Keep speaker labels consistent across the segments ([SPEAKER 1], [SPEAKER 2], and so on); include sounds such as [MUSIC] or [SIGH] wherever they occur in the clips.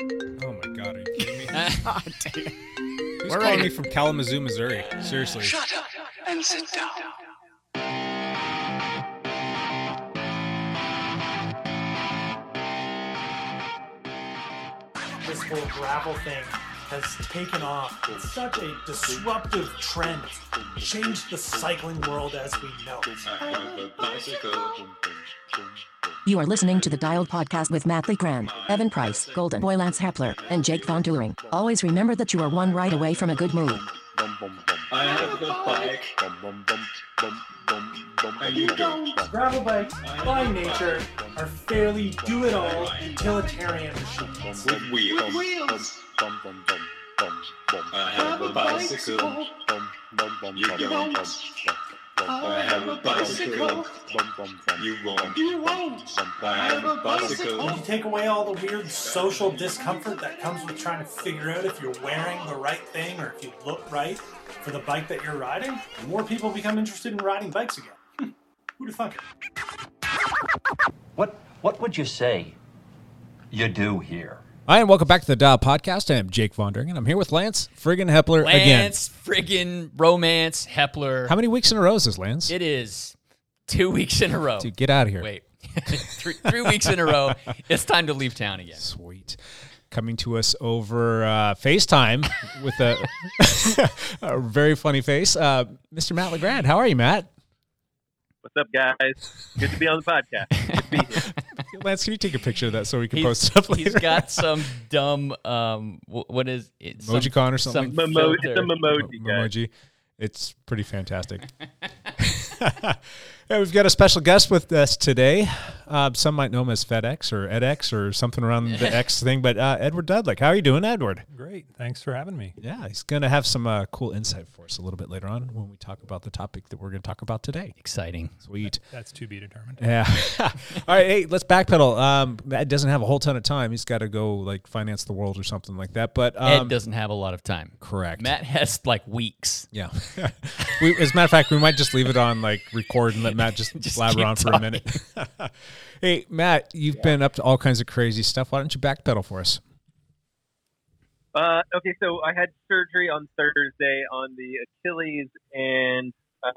[SPEAKER 1] Oh my god, are you kidding me? [LAUGHS]
[SPEAKER 2] Ah, [LAUGHS] oh, god damn.
[SPEAKER 1] Who's
[SPEAKER 2] We're
[SPEAKER 1] calling
[SPEAKER 2] ready.
[SPEAKER 1] me from Kalamazoo, Missouri? Seriously.
[SPEAKER 3] Shut up and sit down.
[SPEAKER 4] this whole gravel thing has taken off. It's such a disruptive trend. Changed the cycling world as we know.
[SPEAKER 5] You are listening to the Dialed Podcast with Matt LeGrand, Evan Price, Golden Boy Lance Hepler, and Jake Von Turing. Always remember that you are one ride away from a good move.
[SPEAKER 6] I have a bike. And you don't.
[SPEAKER 4] Gravel bikes, by nature, are fairly do-it-all utilitarian machines.
[SPEAKER 6] With wheels.
[SPEAKER 3] Wheels.
[SPEAKER 6] I have a bicycle. You don't. I have a bicycle. You won't.
[SPEAKER 3] You won't.
[SPEAKER 6] I have a bicycle.
[SPEAKER 4] When you take away all the weird social discomfort that comes with trying to figure out if you're wearing the right thing or if you look right for the bike that you're riding, more people become interested in riding bikes again. Hmm. Who'd have thunk it?
[SPEAKER 7] What what would you say you do here?
[SPEAKER 1] Hi, and welcome back to the Dial Podcast. I am Jake Von Dringen. I'm here with Lance friggin' Hepler again.
[SPEAKER 2] Lance friggin' romance Hepler.
[SPEAKER 1] How many weeks in a row is this, Lance?
[SPEAKER 2] It is two weeks in a row.
[SPEAKER 1] Dude, get out of here.
[SPEAKER 2] Wait, [LAUGHS] three, three weeks in a row. It's time to leave town again.
[SPEAKER 1] Sweet. Coming to us over uh, FaceTime with a, [LAUGHS] a very funny face. Uh, Mr. Matt LeGrand. How are you, Matt?
[SPEAKER 8] What's up, guys? Good to be on the podcast. Good to be here. [LAUGHS] [LAUGHS]
[SPEAKER 1] Lance, can you take a picture of that so we can
[SPEAKER 2] He's,
[SPEAKER 1] post stuff later?
[SPEAKER 2] he's got [LAUGHS] some dumb um what is it? Some-
[SPEAKER 1] Emojicon or something?
[SPEAKER 2] some
[SPEAKER 8] Memo- it's a
[SPEAKER 2] filter.
[SPEAKER 8] memoji, guys.
[SPEAKER 1] It's pretty fantastic. [LAUGHS] yeah, we've got a special guest with us today. Uh, some might know him as FedEx or EdX or something around the [LAUGHS] X thing, but uh, Edward Dudlick. How are you doing, Edward?
[SPEAKER 9] Great. Thanks for having me.
[SPEAKER 1] Yeah, he's going to have some uh, cool insight for us a little bit later on when we talk about the topic that we're going to talk about today.
[SPEAKER 2] Exciting.
[SPEAKER 1] Sweet.
[SPEAKER 9] That's to be determined.
[SPEAKER 1] Yeah. [LAUGHS] All right. Hey, let's backpedal. Um, Matt doesn't have a whole ton of time. He's got to go like finance the world or something like that. But um,
[SPEAKER 2] Ed doesn't have a lot of time.
[SPEAKER 1] correct.
[SPEAKER 2] Matt has like weeks.
[SPEAKER 1] Yeah. [LAUGHS] we, as a matter of fact, we might just leave it on like record and let Matt just, [LAUGHS]
[SPEAKER 2] Just
[SPEAKER 1] blabber on for a minute. [LAUGHS] hey, Matt, you've been up to all kinds of crazy stuff. Why don't you backpedal for us?
[SPEAKER 8] Uh, okay, so I had surgery on Thursday on the Achilles, and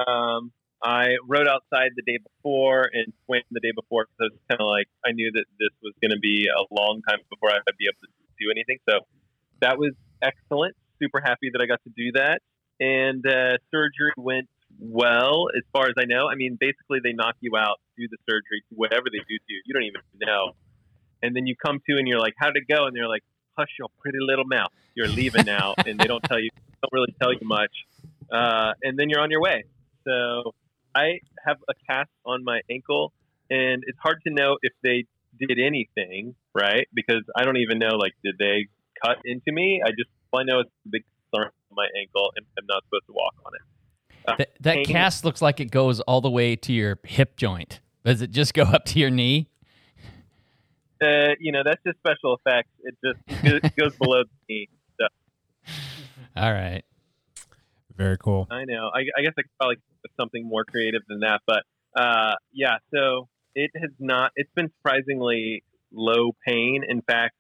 [SPEAKER 8] um, I rode outside the day before and swam the day before. So it's kind of like I knew that this was going to be a long time before I would be able to do anything. So that was excellent. Super happy that I got to do that. And uh, surgery went well, as far as I know. I mean, basically, they knock you out, do the surgery, whatever they do to you, you don't even know. And then you come to and you're like, "How'd it go?" And they're like, "Hush your pretty little mouth. You're leaving now." [LAUGHS] and they don't tell you, don't really tell you much. Uh, and then you're on your way. So I have a cast on my ankle, and it's hard to know if they did anything, right? Because I don't even know, like, did they cut into me? I just, all I know it's a big thorn on my ankle, and I'm not supposed to walk on it. Uh,
[SPEAKER 2] That, that
[SPEAKER 8] pain-
[SPEAKER 2] cast looks like it goes all the way to your hip joint. Does it just go [LAUGHS] up to your knee?
[SPEAKER 8] uh, you know, that's just special effects. It just it goes below the knee. So
[SPEAKER 2] All right.
[SPEAKER 1] Very cool.
[SPEAKER 8] I know. I, I guess I could probably do something more creative than that, but uh, yeah. So it has not. It's been surprisingly low pain. In fact,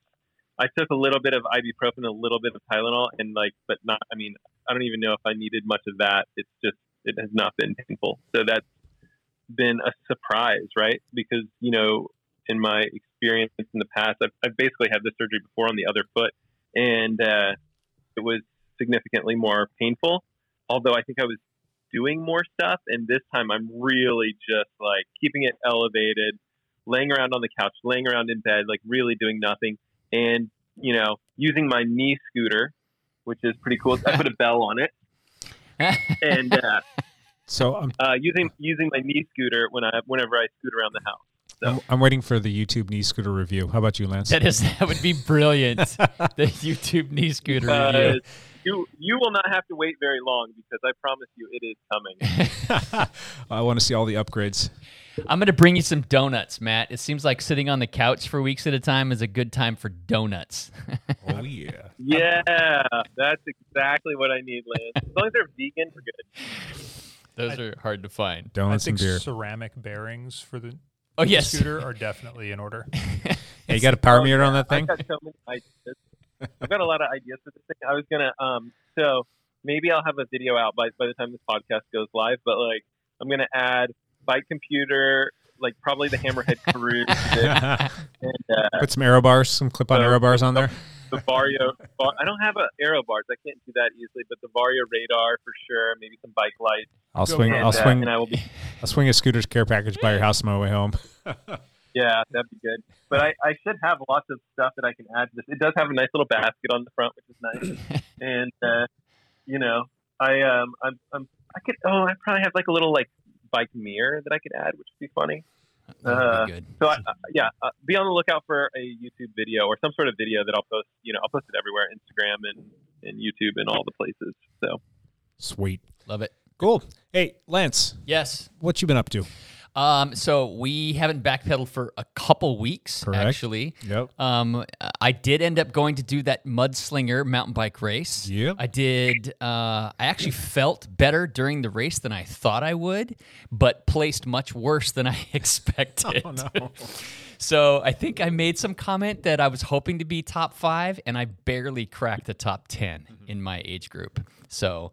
[SPEAKER 8] I took a little bit of ibuprofen, a little bit of Tylenol, and like, but not. I mean, I don't even know if I needed much of that. It's just it has not been painful. So that's been a surprise, right? Because you know, in my experience in the past, I've, I've basically had this surgery before on the other foot, and uh, it was significantly more painful. Although I think I was doing more stuff, and this time I'm really just like keeping it elevated, laying around on the couch, laying around in bed, like really doing nothing, and you know, using my knee scooter, which is pretty cool. I put a bell on it, [LAUGHS] and uh,
[SPEAKER 1] So I'm,
[SPEAKER 8] uh, using using my knee scooter when I whenever I scoot around the house.
[SPEAKER 1] I'm, I'm waiting for the YouTube knee scooter review. How about you, Lance?
[SPEAKER 2] That is that would be brilliant. [LAUGHS] the YouTube knee scooter
[SPEAKER 8] Uh,
[SPEAKER 2] review.
[SPEAKER 8] you you will not have to wait very long because I promise you it is coming. [LAUGHS]
[SPEAKER 1] I want to see all the upgrades.
[SPEAKER 2] I'm going to bring you some donuts, Matt. It seems like sitting on the couch for weeks at a time is a good time for donuts. [LAUGHS]
[SPEAKER 1] Oh yeah.
[SPEAKER 8] Yeah, that's exactly what I need, Lance. As long as they're vegan, we're good.
[SPEAKER 2] Those are hard to find.
[SPEAKER 1] Donuts
[SPEAKER 9] I think
[SPEAKER 1] and beer.
[SPEAKER 9] ceramic bearings for the
[SPEAKER 2] Oh yes.
[SPEAKER 9] scooter are definitely in order. [LAUGHS]
[SPEAKER 1] Yeah, you got a power
[SPEAKER 8] Oh,
[SPEAKER 1] meter on that thing?
[SPEAKER 8] I've got so many ideas. I've got a lot of ideas for this thing. I was gonna um so maybe I'll have a video out by by the time this podcast goes live, but like I'm gonna add bike computer, like probably the Hammerhead [LAUGHS] Karoo [LAUGHS] and uh,
[SPEAKER 1] Put some aero bars, some clip-on
[SPEAKER 8] So-
[SPEAKER 1] aero bars on there.
[SPEAKER 8] the Varia. Var- I don't have a aero bars. I can't do that easily, but the Varia radar for sure. Maybe some bike lights.
[SPEAKER 1] I'll swing.
[SPEAKER 8] And,
[SPEAKER 1] I'll
[SPEAKER 8] uh,
[SPEAKER 1] swing.
[SPEAKER 8] and I will be
[SPEAKER 1] I'll swing a scooter's care package by your house on my way home. [LAUGHS]
[SPEAKER 8] Yeah, that'd be good. But I, I should have lots of stuff that I can add to this. It does have a nice little basket on the front, which is nice. and uh, you know, I um I'm, I'm I could oh I probably have like a little like bike mirror that I could add, which would be funny.
[SPEAKER 2] That
[SPEAKER 8] Uh,
[SPEAKER 2] would be good.
[SPEAKER 8] So I, uh, yeah, uh, be on the lookout for a YouTube video or some sort of video that I'll post. You know, I'll post it everywhere, Instagram and and YouTube and all the places. So
[SPEAKER 1] Sweet.
[SPEAKER 2] Love it.
[SPEAKER 1] Cool. Hey, Lance,
[SPEAKER 2] Yes.
[SPEAKER 1] what you been up to?
[SPEAKER 2] Um, so we haven't backpedaled for a couple weeks,
[SPEAKER 1] Correct.
[SPEAKER 2] actually.
[SPEAKER 1] Yep.
[SPEAKER 2] Um, I did end up going to do that mudslinger mountain bike race.
[SPEAKER 1] Yep.
[SPEAKER 2] I did. Uh, I actually felt better during the race than I thought I would, but placed much worse than I [LAUGHS] expected.
[SPEAKER 1] Oh no. [LAUGHS]
[SPEAKER 2] So I think I made some comment that I was hoping to be top five, and I barely cracked the top 10 in my age group. So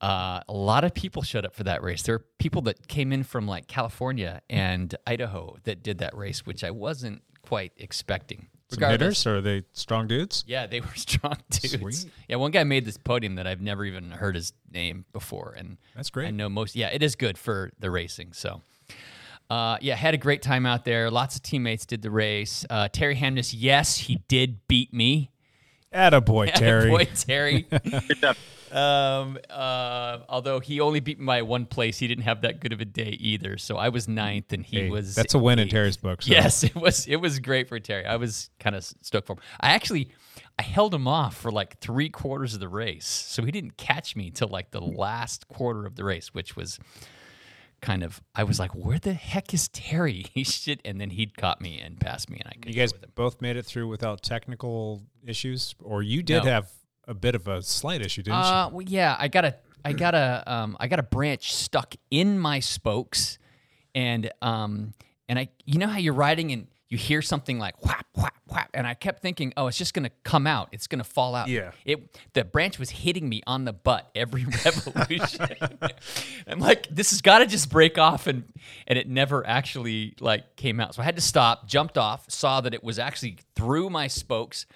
[SPEAKER 2] uh, a lot of people showed up for that race. There were people that came in from like California and Idaho that did that race, which I wasn't quite expecting.
[SPEAKER 1] Some
[SPEAKER 2] Regardless-
[SPEAKER 1] hitters or are they strong dudes?
[SPEAKER 2] yeah, they were [LAUGHS] strong dudes.
[SPEAKER 1] Sweet.
[SPEAKER 2] Yeah, one guy made this podium that I've never even heard his name before, and
[SPEAKER 1] That's great.
[SPEAKER 2] I know most. Yeah, it is good for the racing. So, uh, yeah, had a great time out there. Lots of teammates did the race. Uh, Terry Hamness, yes, he did beat me.
[SPEAKER 1] Attaboy, [LAUGHS] Terry.
[SPEAKER 2] Boy, Terry.
[SPEAKER 8] good job.
[SPEAKER 2] Um, uh, although he only beat me by one place, he didn't have that good of a day either. So I was ninth, and he
[SPEAKER 1] Hey,
[SPEAKER 2] was.
[SPEAKER 1] that's a win in. Terry's book. So.
[SPEAKER 2] Yes, [LAUGHS] it was. It was great for Terry. I was kind of stoked for him. I actually, I held him off for like three quarters of the race, so he didn't catch me till like the last quarter of the race, which was kind of. I was like, "Where the heck is Terry?" [LAUGHS] He should, and then he'd caught me and passed me, and I could
[SPEAKER 1] You guys both made it through without technical issues, or you did
[SPEAKER 2] No.
[SPEAKER 1] have a bit of a slight issue, didn't
[SPEAKER 2] Uh, well, yeah, I got a, I got a, um, I got a branch stuck in my spokes, and um, and I, you know how you're riding and you hear something like whap whap whap, and I kept thinking, oh, it's just gonna come out, it's gonna fall out.
[SPEAKER 1] Yeah.
[SPEAKER 2] It, the branch was hitting me on the butt every [LAUGHS] revolution. [LAUGHS] I'm like, this has got to just break off, and and it never actually like came out. So I had to stop, jumped off, saw that it was actually through my spokes.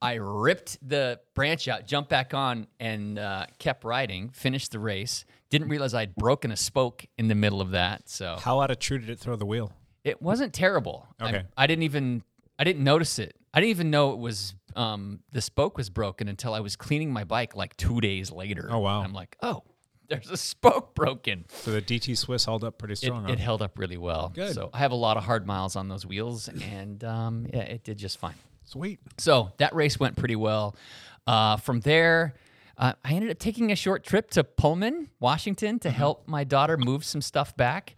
[SPEAKER 2] I ripped the branch out, jumped back on, and uh, kept riding. Finished the race. Didn't realize I'd broken a spoke in the middle of that. So?
[SPEAKER 1] How out of true did it throw the wheel?
[SPEAKER 2] it wasn't terrible.
[SPEAKER 1] Okay.
[SPEAKER 2] I, didn't even I didn't notice it. I didn't even know it was um, the spoke was broken until I was cleaning my bike like two days later.
[SPEAKER 1] Oh, wow.
[SPEAKER 2] I'm like, oh, there's a spoke broken.
[SPEAKER 1] So the DT Swiss held up pretty
[SPEAKER 2] It,
[SPEAKER 1] strong. huh?
[SPEAKER 2] it held up really well.
[SPEAKER 1] Good.
[SPEAKER 2] So I have a lot of hard miles on those wheels, and um, yeah, it did just fine.
[SPEAKER 1] Sweet.
[SPEAKER 2] So that race went pretty well. Uh, from there, uh, I ended up taking a short trip to Pullman, Washington, to help my daughter move some stuff back.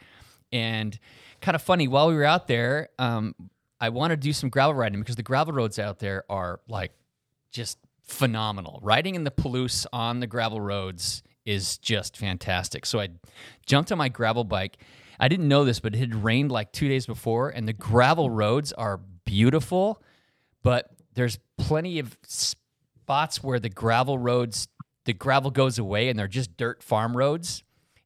[SPEAKER 2] And kind of funny, while we were out there, um, I wanted to do some gravel riding because the gravel roads out there are like just phenomenal. Riding in the Palouse on the gravel roads is just fantastic. So I jumped on my gravel bike. I didn't know this, but it had rained like two days before, and the gravel roads are beautiful, but there's plenty of spots where the gravel roads, the gravel goes away, and they're just dirt farm roads,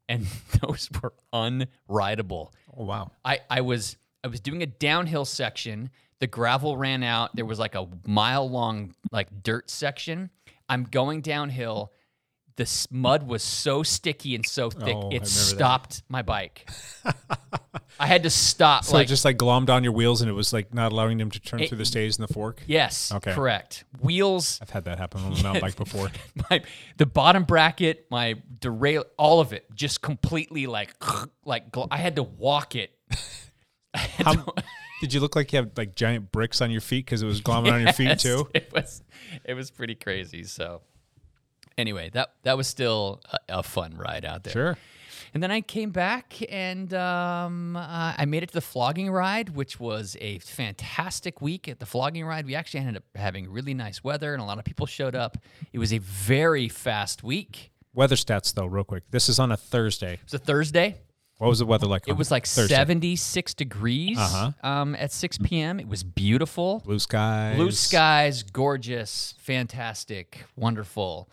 [SPEAKER 2] and [LAUGHS] those were unrideable.
[SPEAKER 1] Oh wow.
[SPEAKER 2] I, I was I was doing a downhill section. The gravel ran out. There was like a mile long like dirt section. I'm going downhill. The mud was so sticky and so thick,
[SPEAKER 1] Oh,
[SPEAKER 2] it
[SPEAKER 1] that.
[SPEAKER 2] stopped my bike. [LAUGHS] I had to stop.
[SPEAKER 1] So
[SPEAKER 2] like
[SPEAKER 1] it just like glommed on your wheels, and it was like not allowing them to turn
[SPEAKER 2] It-
[SPEAKER 1] through the stays and the fork.
[SPEAKER 2] yes,
[SPEAKER 1] Okay.
[SPEAKER 2] correct. Wheels,
[SPEAKER 1] I've had that happen on a mountain bike before. [LAUGHS]
[SPEAKER 2] my the bottom bracket, my derail, all of it just completely like [LAUGHS] like gl- I had to walk it.
[SPEAKER 1] How,
[SPEAKER 2] to-
[SPEAKER 1] did you look like you had like giant bricks on your feet because it was glomming on your feet too?
[SPEAKER 2] It was it was pretty crazy. So anyway, that that was still a, a fun ride out there.
[SPEAKER 1] Sure.
[SPEAKER 2] And then I came back and um, uh, I made it to the flogging ride, which was a fantastic week at the flogging ride. We actually ended up having really nice weather and a lot of people showed up. It was a very fast week.
[SPEAKER 1] Weather stats though, real quick. This is on a Thursday.
[SPEAKER 2] It was a Thursday.
[SPEAKER 1] What was the weather like?
[SPEAKER 2] It was like
[SPEAKER 1] Thursday?
[SPEAKER 2] 76 degrees
[SPEAKER 1] Uh-huh.
[SPEAKER 2] um, at 6 p.m. It was beautiful.
[SPEAKER 1] blue skies.
[SPEAKER 2] Blue skies, gorgeous, fantastic, wonderful.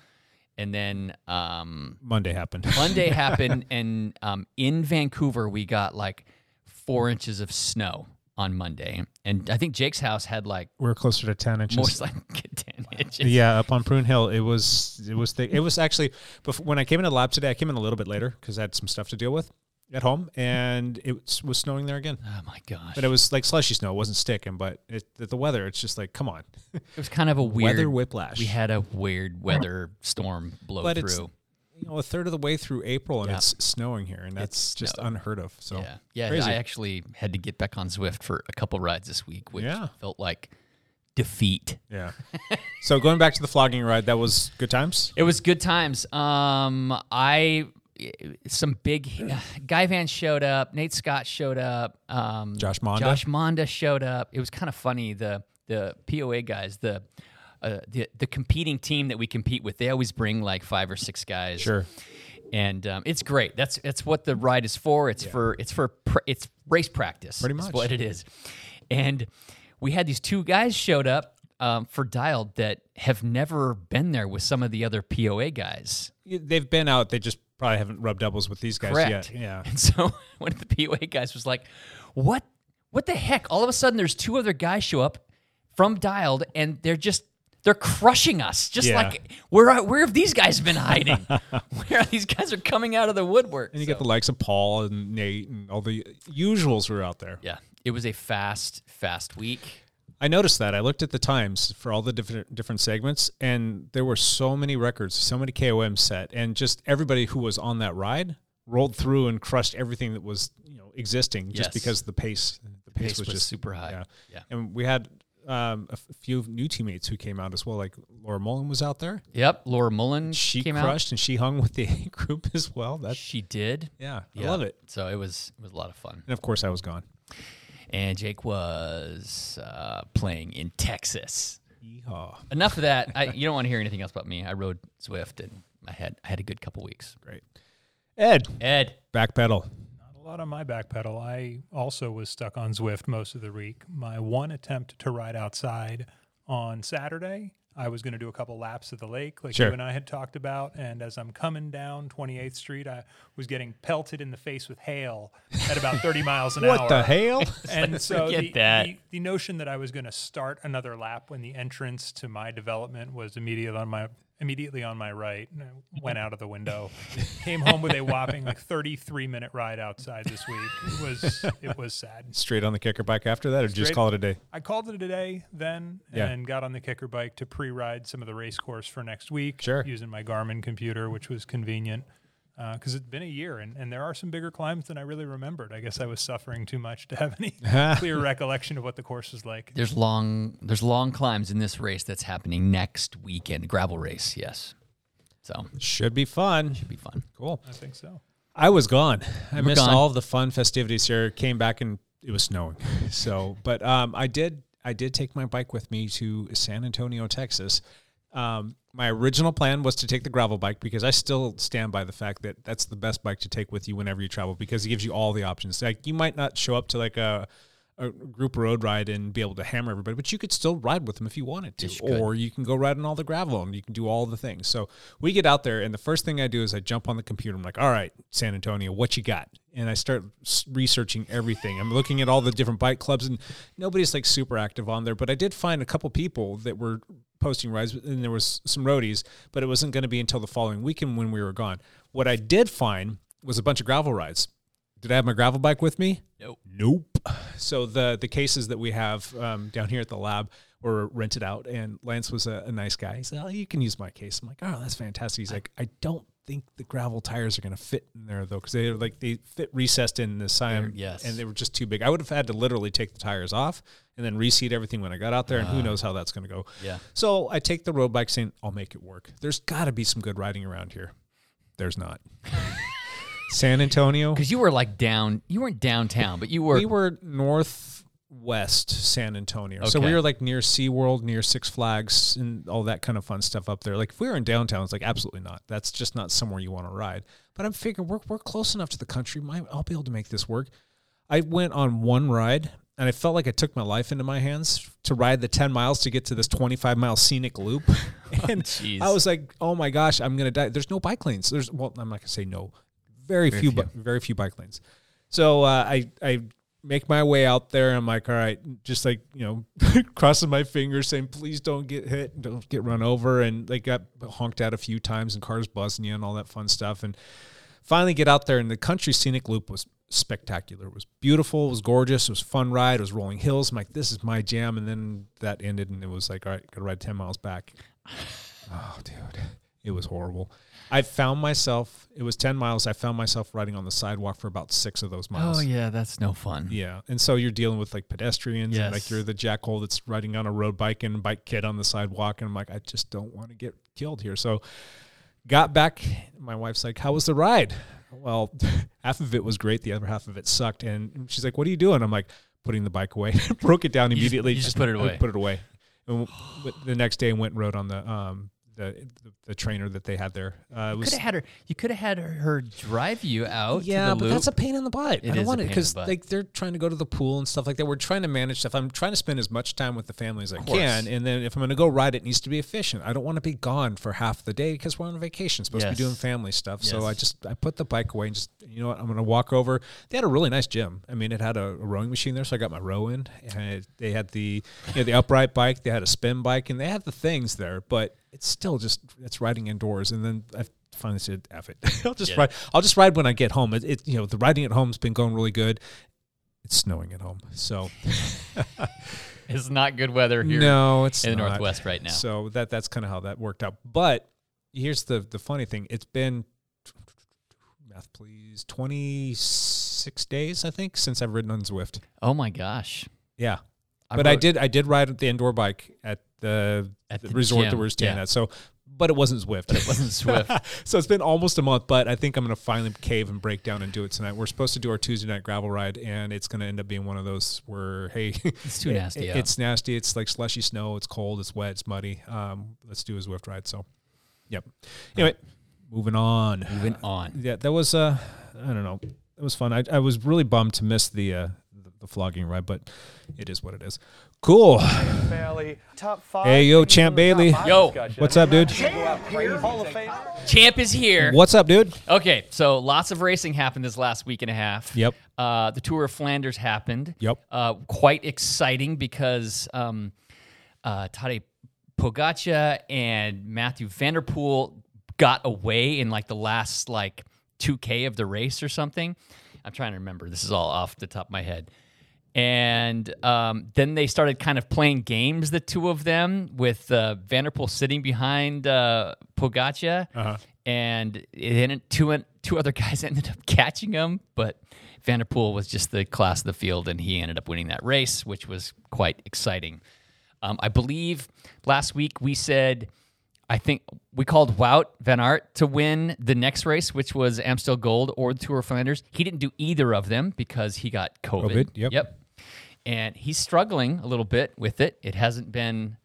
[SPEAKER 2] And then um,
[SPEAKER 1] Monday happened. [LAUGHS]
[SPEAKER 2] Monday happened, and um, in Vancouver, we got like four inches of snow on Monday. And I think Jake's house had like
[SPEAKER 1] we are closer to ten inches.
[SPEAKER 2] most [LAUGHS] like 10 inches.
[SPEAKER 1] Yeah, up on Prune Hill, it was it was thick. It was actually before, when I came into the lab today. I came in a little bit later because I had some stuff to deal with at home, and it was, snowing there again.
[SPEAKER 2] Oh my gosh.
[SPEAKER 1] But it was like slushy snow. It wasn't sticking, but it, the weather. It's just like, come on,
[SPEAKER 2] It was kind of a [LAUGHS] weird
[SPEAKER 1] weather whiplash.
[SPEAKER 2] We had a weird weather storm blow
[SPEAKER 1] but
[SPEAKER 2] through.
[SPEAKER 1] you know a third of the way through April, and
[SPEAKER 2] Yeah.
[SPEAKER 1] it's snowing here, and that's
[SPEAKER 2] It's
[SPEAKER 1] just
[SPEAKER 2] snowed.
[SPEAKER 1] unheard of. So
[SPEAKER 2] yeah, yeah.
[SPEAKER 1] crazy.
[SPEAKER 2] I actually had to get back on Zwift for a couple rides this week, which
[SPEAKER 1] Yeah.
[SPEAKER 2] felt like defeat.
[SPEAKER 1] yeah. so going back to the flogging ride, that was good times.
[SPEAKER 2] It was good times. Um, I some big [SIGHS] Guy Van showed up. Nate Scott showed up. Um,
[SPEAKER 1] Josh Monda?
[SPEAKER 2] Josh Monda showed up. It was kind of funny. The the POA guys, the uh, the the competing team that we compete with, they always bring like five or six guys.
[SPEAKER 1] Sure.
[SPEAKER 2] and um, it's great. That's that's what the ride is for. It's for it's for pr- it's race practice.
[SPEAKER 1] Pretty much.
[SPEAKER 2] what it is. And we had these two guys showed up um, for Dialed that have never been there with some of the other POA guys.
[SPEAKER 1] They've been out. They just probably haven't rubbed doubles with these guys
[SPEAKER 2] Correct.
[SPEAKER 1] yet. Yeah. [LAUGHS]
[SPEAKER 2] And so [LAUGHS] one of the POA guys was like, "What? What the heck? All of a sudden, there's two other guys show up from Dialed, and they're just." They're crushing us, just
[SPEAKER 1] Yeah.
[SPEAKER 2] like where where have these guys been hiding? [LAUGHS] where are these guys are coming out of the woodwork?
[SPEAKER 1] And you
[SPEAKER 2] So-
[SPEAKER 1] get the likes of Paul and Nate and all the usuals were out there.
[SPEAKER 2] Yeah, it was a fast, fast week.
[SPEAKER 1] I noticed that. I looked at the times for all the different different segments, and there were so many records, so many KOM set, and just everybody who was on that ride rolled through and crushed everything that was you know existing, just because the pace the pace,
[SPEAKER 2] Pace
[SPEAKER 1] was,
[SPEAKER 2] was
[SPEAKER 1] just
[SPEAKER 2] super high.
[SPEAKER 1] Yeah.
[SPEAKER 2] Yeah.
[SPEAKER 1] and we had um, a f- few new teammates who came out as well. Like Laura Mullen was out there.
[SPEAKER 2] Yep, Laura Mullen
[SPEAKER 1] She
[SPEAKER 2] came
[SPEAKER 1] crushed and she hung with the A [LAUGHS] group as well.
[SPEAKER 2] out.
[SPEAKER 1] That's
[SPEAKER 2] She did.
[SPEAKER 1] yeah, I love it.
[SPEAKER 2] So it was it was a lot of fun.
[SPEAKER 1] And of course, I was gone.
[SPEAKER 2] And Jake was uh, playing in Texas.
[SPEAKER 1] Yeehaw.
[SPEAKER 2] Enough of that. I, [LAUGHS] you don't want to hear anything else about me. I rode Zwift and I had I had a good couple weeks.
[SPEAKER 1] Great. Ed,
[SPEAKER 2] Ed,
[SPEAKER 1] back pedal.
[SPEAKER 9] Not a lot on my back pedal. I also was stuck on Zwift most of the week. My one attempt to ride outside on Saturday, I was going to do a couple laps of the lake, like
[SPEAKER 1] Sure.
[SPEAKER 9] you and I had talked about. And as I'm coming down 28th Street, I was getting pelted in the face with hail at about 30 [LAUGHS] miles an hour.
[SPEAKER 1] What the hell? [LAUGHS] [LAUGHS]
[SPEAKER 9] And so the,
[SPEAKER 2] that.
[SPEAKER 9] The, the notion that I was going to start another lap when the entrance to my development was immediately on my immediately on my right and I went mm-hmm. out of the window. [LAUGHS] Came home with a whopping like 33 minute ride outside this week. It was it was sad.
[SPEAKER 1] Straight on the kicker bike after that, or just call it a day?
[SPEAKER 9] I called it a day then
[SPEAKER 1] Yeah.
[SPEAKER 9] and got on the kicker bike to pre-ride some of the race course for next week
[SPEAKER 1] Sure.
[SPEAKER 9] using my Garmin computer, which was convenient. Because it's been a year, and, and there are some bigger climbs than I really remembered. I guess I was suffering too much to have any [LAUGHS] clear recollection of what the course was like.
[SPEAKER 2] there's long there's long climbs in this race that's happening next weekend. Gravel race, yes. So
[SPEAKER 1] Should be fun.
[SPEAKER 2] should be fun.
[SPEAKER 1] Cool.
[SPEAKER 9] I think so.
[SPEAKER 1] I was gone. I
[SPEAKER 2] You were
[SPEAKER 1] missed
[SPEAKER 2] gone.
[SPEAKER 1] all of the fun festivities here. Came back and it was snowing. [LAUGHS] So, but um, I did. I did take my bike with me to San Antonio, Texas. Um, my original plan was to take the gravel bike because I still stand by the fact that that's the best bike to take with you whenever you travel because it gives you all the options. Like you might not show up to like a a group road ride and be able to hammer everybody, but you could still ride with them if you wanted to,
[SPEAKER 2] Yes, you
[SPEAKER 1] or you can go ride on all the gravel and you can do all the things. So we get out there, and the first thing I do is I jump on the computer. I'm like, all right, San Antonio, what you got? And I start researching everything. I'm looking at all the different bike clubs, and nobody's like super active on there. But I did find a couple people that were posting rides, and there was some roadies, but it wasn't going to be until the following weekend when we were gone. What I did find was a bunch of gravel rides. Did I have my gravel bike with me?
[SPEAKER 2] Nope.
[SPEAKER 1] Nope. So the the cases that we have um, down here at the lab were rented out, and Lance was a, a nice guy. He said, "Oh, you can use my case." I'm like, "Oh, that's fantastic." He's like, "I don't think the gravel tires are going to fit in there though, because they're like they fit recessed in the side,
[SPEAKER 2] yes.
[SPEAKER 1] and they were just too big. I would have had to literally take the tires off and then reseat everything when I got out there, and who ah. knows how that's going to go."
[SPEAKER 2] Yeah.
[SPEAKER 1] So I take the road bike, saying, "I'll make it work." There's got to be some good riding around here. There's not. [LAUGHS] San Antonio. [LAUGHS]
[SPEAKER 2] Because you were like down, you weren't downtown, but you were.
[SPEAKER 1] we were north west San Antonio. So we were like near SeaWorld, near Six Flags, and all that kind of fun stuff up there. Like if we were in downtown, it's like absolutely not. That's just not somewhere you want to ride. But I'm figuring we're we're close enough to the country. My, I'll be able to make this work. I went on one ride and I felt like I took my life into my hands to ride the 10 miles to get to this 25 mile scenic loop. [LAUGHS] [LAUGHS] and
[SPEAKER 2] jeez.
[SPEAKER 1] I was like, oh my gosh, I'm going to die. There's no bike lanes. There's, well, I'm not going to say no. Very, few,
[SPEAKER 2] few.
[SPEAKER 1] bi- very few bike lanes. So uh, I, I make my way out there. I'm like, all right, just like, you know, [LAUGHS] crossing my fingers saying, please don't get hit, don't get run over. And they got honked at a few times and cars buzzing you and all that fun stuff. And finally get out there and the country scenic loop was spectacular. It was beautiful. It was gorgeous. It was a fun ride. It was rolling hills. I'm like, this is my jam. And then that ended and it was like, all right, gotta ride 10 miles back. [LAUGHS] Oh, dude. It was horrible. I found myself, it was 10 miles. I found myself riding on the sidewalk for about six of those miles.
[SPEAKER 2] Oh yeah, that's no fun.
[SPEAKER 1] Yeah. And so you're dealing with like pedestrians and like you're the jackhole that's riding on a road bike and bike kid on the sidewalk. And I'm like, I just don't want to get killed here. So got back. My wife's like, How was the ride? Well, [LAUGHS] half of it was great. The other half of it sucked. And she's like, What are you doing? I'm like, Putting the bike away. [LAUGHS] Broke it down
[SPEAKER 2] You just-
[SPEAKER 1] immediately.
[SPEAKER 2] you just put it [LAUGHS]
[SPEAKER 1] I
[SPEAKER 2] away.
[SPEAKER 1] Put it away. And the next day, went and rode on the, um, the, the, the trainer that they had there. Uh, it
[SPEAKER 2] Could have had her. You could have had her, her drive you out.
[SPEAKER 1] yeah,
[SPEAKER 2] to the
[SPEAKER 1] but
[SPEAKER 2] loop.
[SPEAKER 1] that's a pain in the butt.
[SPEAKER 2] It
[SPEAKER 1] I don't
[SPEAKER 2] is
[SPEAKER 1] want
[SPEAKER 2] pain
[SPEAKER 1] it because
[SPEAKER 2] the
[SPEAKER 1] like they're trying to go to the pool and stuff like that. We're trying to manage stuff. I'm trying to spend as much time with the family as I can, and then if I'm going to go ride, it needs to be efficient. I don't want to be gone for half the day because we're on vacation, supposed to be doing family stuff. So I just I put the bike away and just you know what I'm going to walk over. They had a really nice gym. I mean, it had a, a rowing machine there, so I got my row in. And it, they had the you know the upright bike. They had a spin bike, and they had the things there, but it's still just it's riding indoors. And then I finally said, "F it, [LAUGHS] I'll just
[SPEAKER 2] Yeah.
[SPEAKER 1] ride. I'll just ride when I get home." It, it you know the riding at home's been going really good. It's snowing at home, so [LAUGHS]
[SPEAKER 2] It's not good weather here.
[SPEAKER 1] no, it's
[SPEAKER 2] in the. Northwest right now.
[SPEAKER 1] So that that's kind of how that worked out. But here's the the funny thing: it's been math, please, twenty six days, I think, since I've ridden on Zwift.
[SPEAKER 2] Oh my gosh.
[SPEAKER 1] Yeah,
[SPEAKER 2] I
[SPEAKER 1] but I did I did ride the indoor bike at the,
[SPEAKER 2] At
[SPEAKER 1] the resort that we were staying
[SPEAKER 2] yeah.
[SPEAKER 1] at. So, but it wasn't Zwift.
[SPEAKER 2] But it wasn't Zwift. [LAUGHS]
[SPEAKER 1] so it's been almost a month, but I think I'm going to finally cave and break down and do it tonight. We're supposed to do our Tuesday night gravel ride, and it's going to end up being one of those where, hey, [LAUGHS]
[SPEAKER 2] It's too nasty out.
[SPEAKER 1] It's nasty. It's like slushy snow. It's cold. It's wet. It's muddy. Um, let's do a Zwift ride. So, yep. Anyway, moving on.
[SPEAKER 2] Moving on.
[SPEAKER 1] Yeah, that was uh, I don't know. It was fun. I, I was really bummed to miss the uh, the, the flogging ride, but it is what it is. Cool.
[SPEAKER 10] Bailey, top five.
[SPEAKER 1] Hey, yo, Champ Bailey.
[SPEAKER 2] Yo.
[SPEAKER 1] What's up, dude?
[SPEAKER 10] Hall of Fame.
[SPEAKER 2] Champ is here.
[SPEAKER 1] What's up, dude?
[SPEAKER 2] Okay, so lots of racing happened this last week and a half.
[SPEAKER 1] Yep.
[SPEAKER 2] Uh, the Tour of Flanders happened.
[SPEAKER 1] Yep.
[SPEAKER 2] Uh, quite exciting because um, uh, Tadej Pogacar and Mathieu van der Poel got away in like the last like 2K of the race or something. I'm trying to remember. This is all off the top of my head. And um, then they started kind of playing games, the two of them, with uh, van der Poel sitting behind uh, Pogacar,
[SPEAKER 1] Uh-huh.
[SPEAKER 2] and it ended, two two other [LAUGHS] guys ended up catching him, but van der Poel was just the class of the field, and he ended up winning that race, which was quite exciting. Um, I believe last week we said, I think we called Wout Van Aert to win the next race, which was Amstel Gold or the Tour of Flanders. He didn't do either of them because he got COVID.
[SPEAKER 1] COVID, yep.
[SPEAKER 2] Yep. And he's struggling a little bit with it. It hasn't been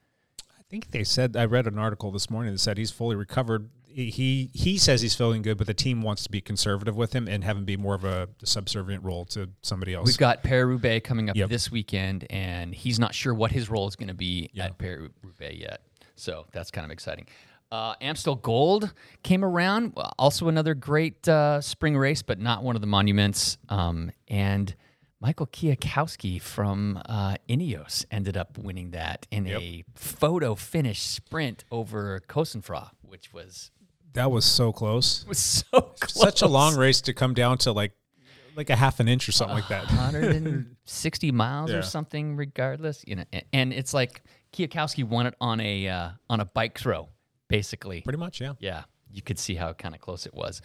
[SPEAKER 1] I think they said I read an article this morning that said he's fully recovered. He he says he's feeling good, but the team wants to be conservative with him and have him be more of a subservient role to somebody else.
[SPEAKER 2] We've got Roubaix coming up
[SPEAKER 1] Yep.
[SPEAKER 2] this weekend, and he's not sure what his role is going to be at Roubaix yet. So that's kind of exciting. Uh, Amstel Gold came around, also another great uh, spring race, but not one of the monuments. Um, and Michael Kwiatkowski from uh, Ineos ended up winning that in a photo finish sprint over Cosnefroy, which was
[SPEAKER 1] that was so close.
[SPEAKER 2] It [LAUGHS] was so close.
[SPEAKER 1] Such a long race to come down to like like a half an inch or something like that.
[SPEAKER 2] 160 [LAUGHS] miles
[SPEAKER 1] Yeah.
[SPEAKER 2] or something regardless you know and it's like Kwiatkowski won it on a uh, on a bike throw basically
[SPEAKER 1] Pretty much, yeah.
[SPEAKER 2] yeah you could see how kind of close it was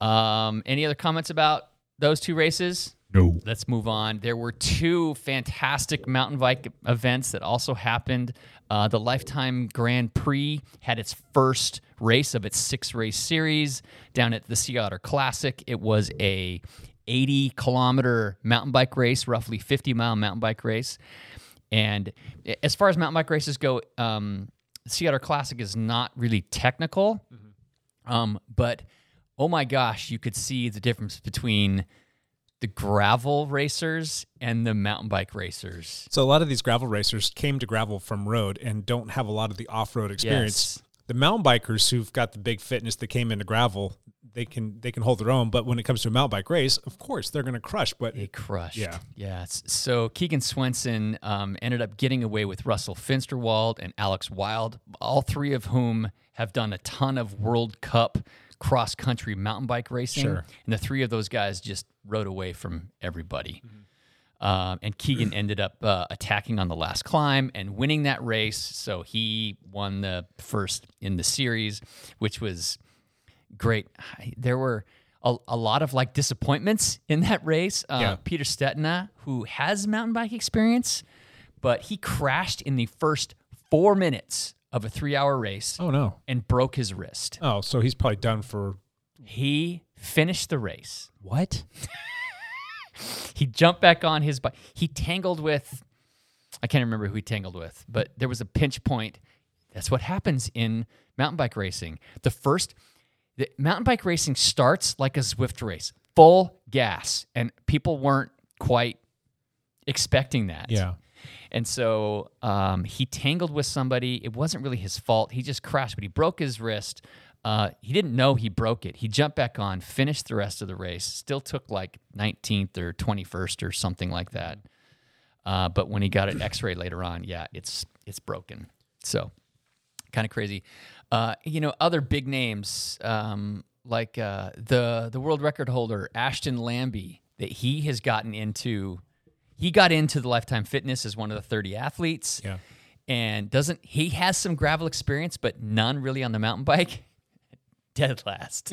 [SPEAKER 2] um any other comments about those two races
[SPEAKER 1] No.
[SPEAKER 2] let's move on. There were two fantastic mountain bike events that also happened. Uh, the lifetime grand prix had its first race of its six race series down at the sea otter classic. It was a 80 kilometer mountain bike race, roughly 50 mile mountain bike race. And as far as mountain bike races go, um, Sea Otter Classic is not really technical, um, but oh my gosh, you could see the difference between the gravel racers and the mountain bike racers.
[SPEAKER 1] So a lot of these gravel racers came to gravel from road and don't have a lot of the off-road experience.
[SPEAKER 2] Yes.
[SPEAKER 1] The mountain bikers who've got the big fitness that came into gravel, they can they can hold their own. But when it comes to a mountain bike race, of course they're going to crush. But
[SPEAKER 2] They crushed.
[SPEAKER 1] Yeah.
[SPEAKER 2] Yeah. So Keegan Swenson um, ended up getting away with Russell Finsterwald and Alex Wild, all three of whom have done a ton of World Cup cross country mountain bike racing.
[SPEAKER 1] Sure.
[SPEAKER 2] And the three of those guys just rode away from everybody. Um, and Keegan [CLEARS THROAT] ended up uh, attacking on the last climb and winning that race. So he won the first in the series, which was great. There were a, a lot of like disappointments in that race. Uh,
[SPEAKER 1] Yeah.
[SPEAKER 2] Peter Stetina, who has mountain bike experience, but he crashed in the first four minutes of a three hour race
[SPEAKER 1] oh no,
[SPEAKER 2] and broke his wrist.
[SPEAKER 1] oh so he's probably done for
[SPEAKER 2] He finished the race.
[SPEAKER 1] what? [LAUGHS]
[SPEAKER 2] He jumped back on his bike. He tangled with, I can't remember who he tangled with, but there was a pinch point. That's what happens in mountain bike racing. The first, the mountain bike racing starts like a Zwift race, full gas, and people weren't quite expecting that.
[SPEAKER 1] Yeah.
[SPEAKER 2] And so um, he tangled with somebody. It wasn't really his fault. He just crashed, but he broke his wrist. Uh, he didn't know he broke it. He jumped back on, finished the rest of the race, still took like 19th or 21st or something like that. Uh, but when he got an X-ray later on, yeah, it's it's broken. So kind of crazy. Uh, you know, other big names um, like uh, the the world record holder Ashton Lambie that he has gotten into. He got into the Lifetime Fitness as one of the 30 athletes.
[SPEAKER 1] Yeah.
[SPEAKER 2] And doesn't he has some gravel experience, but none really on the mountain bike. [LAUGHS] Dead last.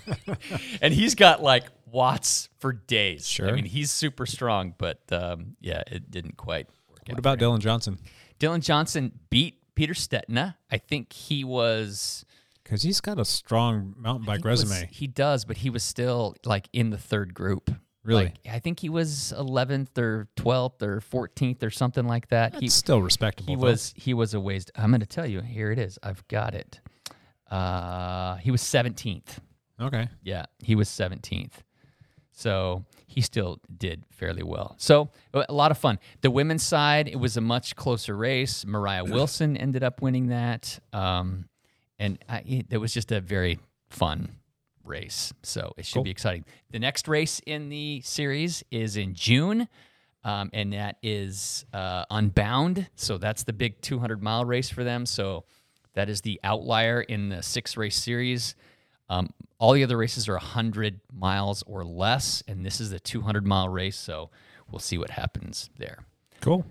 [SPEAKER 2] [LAUGHS] and he's got like watts for days.
[SPEAKER 1] Sure.
[SPEAKER 2] I mean, he's super strong, but um, yeah, it didn't quite work out.
[SPEAKER 1] What about Dylan Johnson?
[SPEAKER 2] Dylan Johnson beat Peter Stetina. I think he was
[SPEAKER 1] Because he's got a strong mountain bike
[SPEAKER 2] it was-
[SPEAKER 1] resume.
[SPEAKER 2] he does, but he was still like in the third group.
[SPEAKER 1] Really?
[SPEAKER 2] Like, I think he was 11th or 12th or 14th or something like that. he
[SPEAKER 1] That's still respectable.
[SPEAKER 2] he
[SPEAKER 1] though.
[SPEAKER 2] was he was a ways. I'm going to tell you. Here it is. I've got it. Uh, he was 17th.
[SPEAKER 1] okay.
[SPEAKER 2] Yeah, he was 17th. So he still did fairly well. So a lot of fun. The women's side, it was a much closer race. Mariah Wilson ended up winning that. Um, and I, it, it was just a very fun race. So it should
[SPEAKER 1] Cool.
[SPEAKER 2] be exciting. The next race in the series is in June. Um, and that is uh, Unbound. So that's the big 200 mile race for them. So that is the outlier in the six race series. Um, all the other races are 100 miles or less, and this is the 200 mile race. So we'll see what happens there.
[SPEAKER 1] Cool.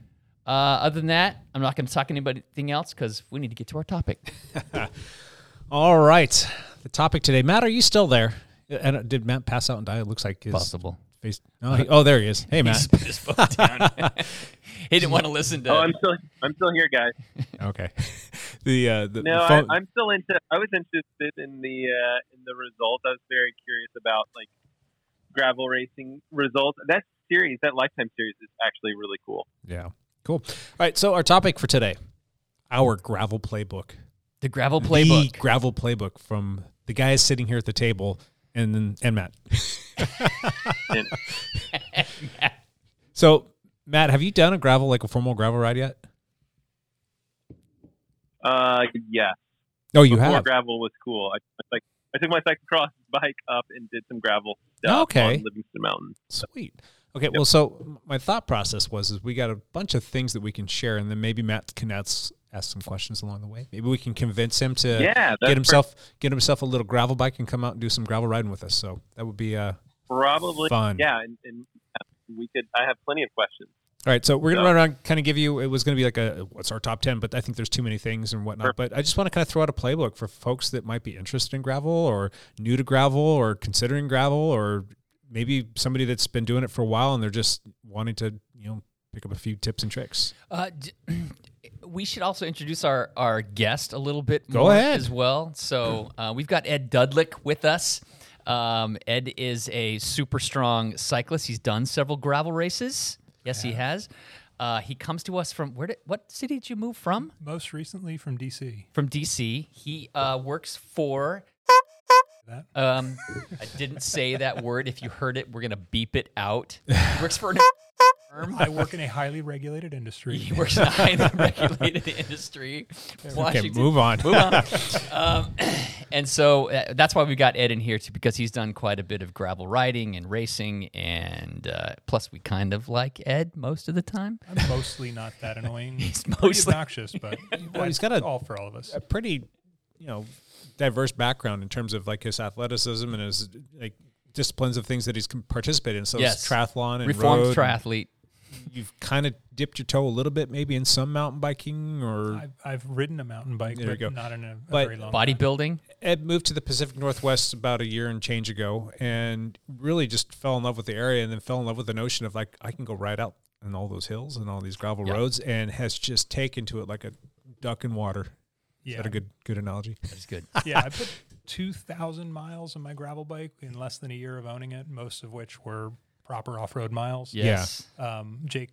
[SPEAKER 2] Uh, other than that, I'm not going to talk anything else because we need to get to our topic. [LAUGHS]
[SPEAKER 1] All right. The topic today. Matt, are you still there? And uh, did Matt pass out and die? It looks like his
[SPEAKER 2] Possible.
[SPEAKER 1] face. Oh, he- oh, there he is. Hey, Matt.
[SPEAKER 2] He his phone down. [LAUGHS] he didn't want to listen to.
[SPEAKER 8] Oh, I'm still I'm still here, guys. [LAUGHS]
[SPEAKER 1] okay. [LAUGHS] The uh, the,
[SPEAKER 8] No,
[SPEAKER 1] the
[SPEAKER 8] I,
[SPEAKER 1] phone,
[SPEAKER 8] I'm still into. I was interested in the uh, in the results. I was very curious about like gravel racing results. That series, that lifetime series, is actually really cool.
[SPEAKER 1] yeah. Cool. All right. So our topic for today, our gravel playbook.
[SPEAKER 2] the gravel playbook.
[SPEAKER 1] The
[SPEAKER 2] playbook.
[SPEAKER 1] gravel playbook from the guys sitting here at the table, and then and Matt.
[SPEAKER 8] And [LAUGHS]
[SPEAKER 1] So Matt, have you done a gravel like a formal gravel ride yet?
[SPEAKER 8] uh, yeah,
[SPEAKER 1] Oh, you
[SPEAKER 8] before
[SPEAKER 1] have.
[SPEAKER 8] gravel was cool. I, I like I took my cyclocross bike up and did some gravel stuff
[SPEAKER 1] Okay.
[SPEAKER 8] on Livingston Mountain.
[SPEAKER 1] Sweet. Okay, well, so my thought process was is we got a bunch of things that we can share, and then maybe Matt can ask, ask some questions along the way. Maybe we can convince him to
[SPEAKER 8] Yeah,
[SPEAKER 1] get himself get himself a little gravel bike and come out and do some gravel riding with us. So that would be uh,
[SPEAKER 8] Probably
[SPEAKER 1] Fun.
[SPEAKER 8] Yeah, and, and we could. I have plenty of questions.
[SPEAKER 1] all right. So we're gonna
[SPEAKER 8] So-
[SPEAKER 1] run around, kind of give you. It was gonna be like a what's our top ten, but I think there's too many things and whatnot. But I just want to kind of throw out a playbook for folks that might be interested in gravel or new to gravel or considering gravel or maybe somebody that's been doing it for a while and they're just wanting to you know pick up a few tips and tricks.
[SPEAKER 2] Uh, d- [CLEARS THROAT] we should also introduce our, our guest a little bit
[SPEAKER 1] Go
[SPEAKER 2] more
[SPEAKER 1] ahead.
[SPEAKER 2] as well. So uh, we've got Ed Dudlick with us. Um, Ed is a super strong cyclist. He's done several gravel races. Yes, he has. Uh, he comes to us from where? Did, what city did you move from?
[SPEAKER 9] Most recently from DC.
[SPEAKER 2] From DC. He uh, works for.
[SPEAKER 9] That.
[SPEAKER 2] Um, I didn't say that word. If you heard it, we're gonna beep it out. [LAUGHS] He works for an firm.
[SPEAKER 9] I work in a highly regulated industry. [LAUGHS]
[SPEAKER 2] He works in a highly [LAUGHS] regulated industry.
[SPEAKER 1] Okay, move on.
[SPEAKER 2] Move on. [LAUGHS] um, [CLEARS THROAT] and so uh, that's why we got Ed in here too, because he's done quite a bit of gravel riding and racing, and uh, plus we kind of like Ed most of the time.
[SPEAKER 9] I'm mostly not that annoying.
[SPEAKER 2] He's
[SPEAKER 9] Pretty
[SPEAKER 2] mostly-
[SPEAKER 9] obnoxious, but
[SPEAKER 1] Well, he's got a-
[SPEAKER 9] all for all of us.
[SPEAKER 1] a pretty, you know, diverse background in terms of like his athleticism and his like disciplines of things that he's participated in. So
[SPEAKER 2] Yes.
[SPEAKER 1] triathlon and
[SPEAKER 2] Reformed
[SPEAKER 1] road.
[SPEAKER 2] triathlete.
[SPEAKER 1] You've kind of dipped your toe a little bit, maybe in some mountain biking or
[SPEAKER 9] I've, I've ridden a mountain bike,
[SPEAKER 1] There you go.
[SPEAKER 9] not in a, a
[SPEAKER 1] But
[SPEAKER 9] very long
[SPEAKER 2] Bodybuilding.
[SPEAKER 1] Ed moved to the Pacific Northwest about a year and change ago, and really just fell in love with the area, and then fell in love with the notion of like I can go right out in all those hills and all these gravel
[SPEAKER 2] Yeah.
[SPEAKER 1] roads, and has just taken to it like a duck in water. Is
[SPEAKER 9] Yeah.
[SPEAKER 1] that a good good analogy?
[SPEAKER 2] That's good. [LAUGHS]
[SPEAKER 9] yeah, I put 2,000 miles on my gravel bike in less than a year of owning it, most of which were proper off road miles.
[SPEAKER 2] Yes.
[SPEAKER 9] Um, Jake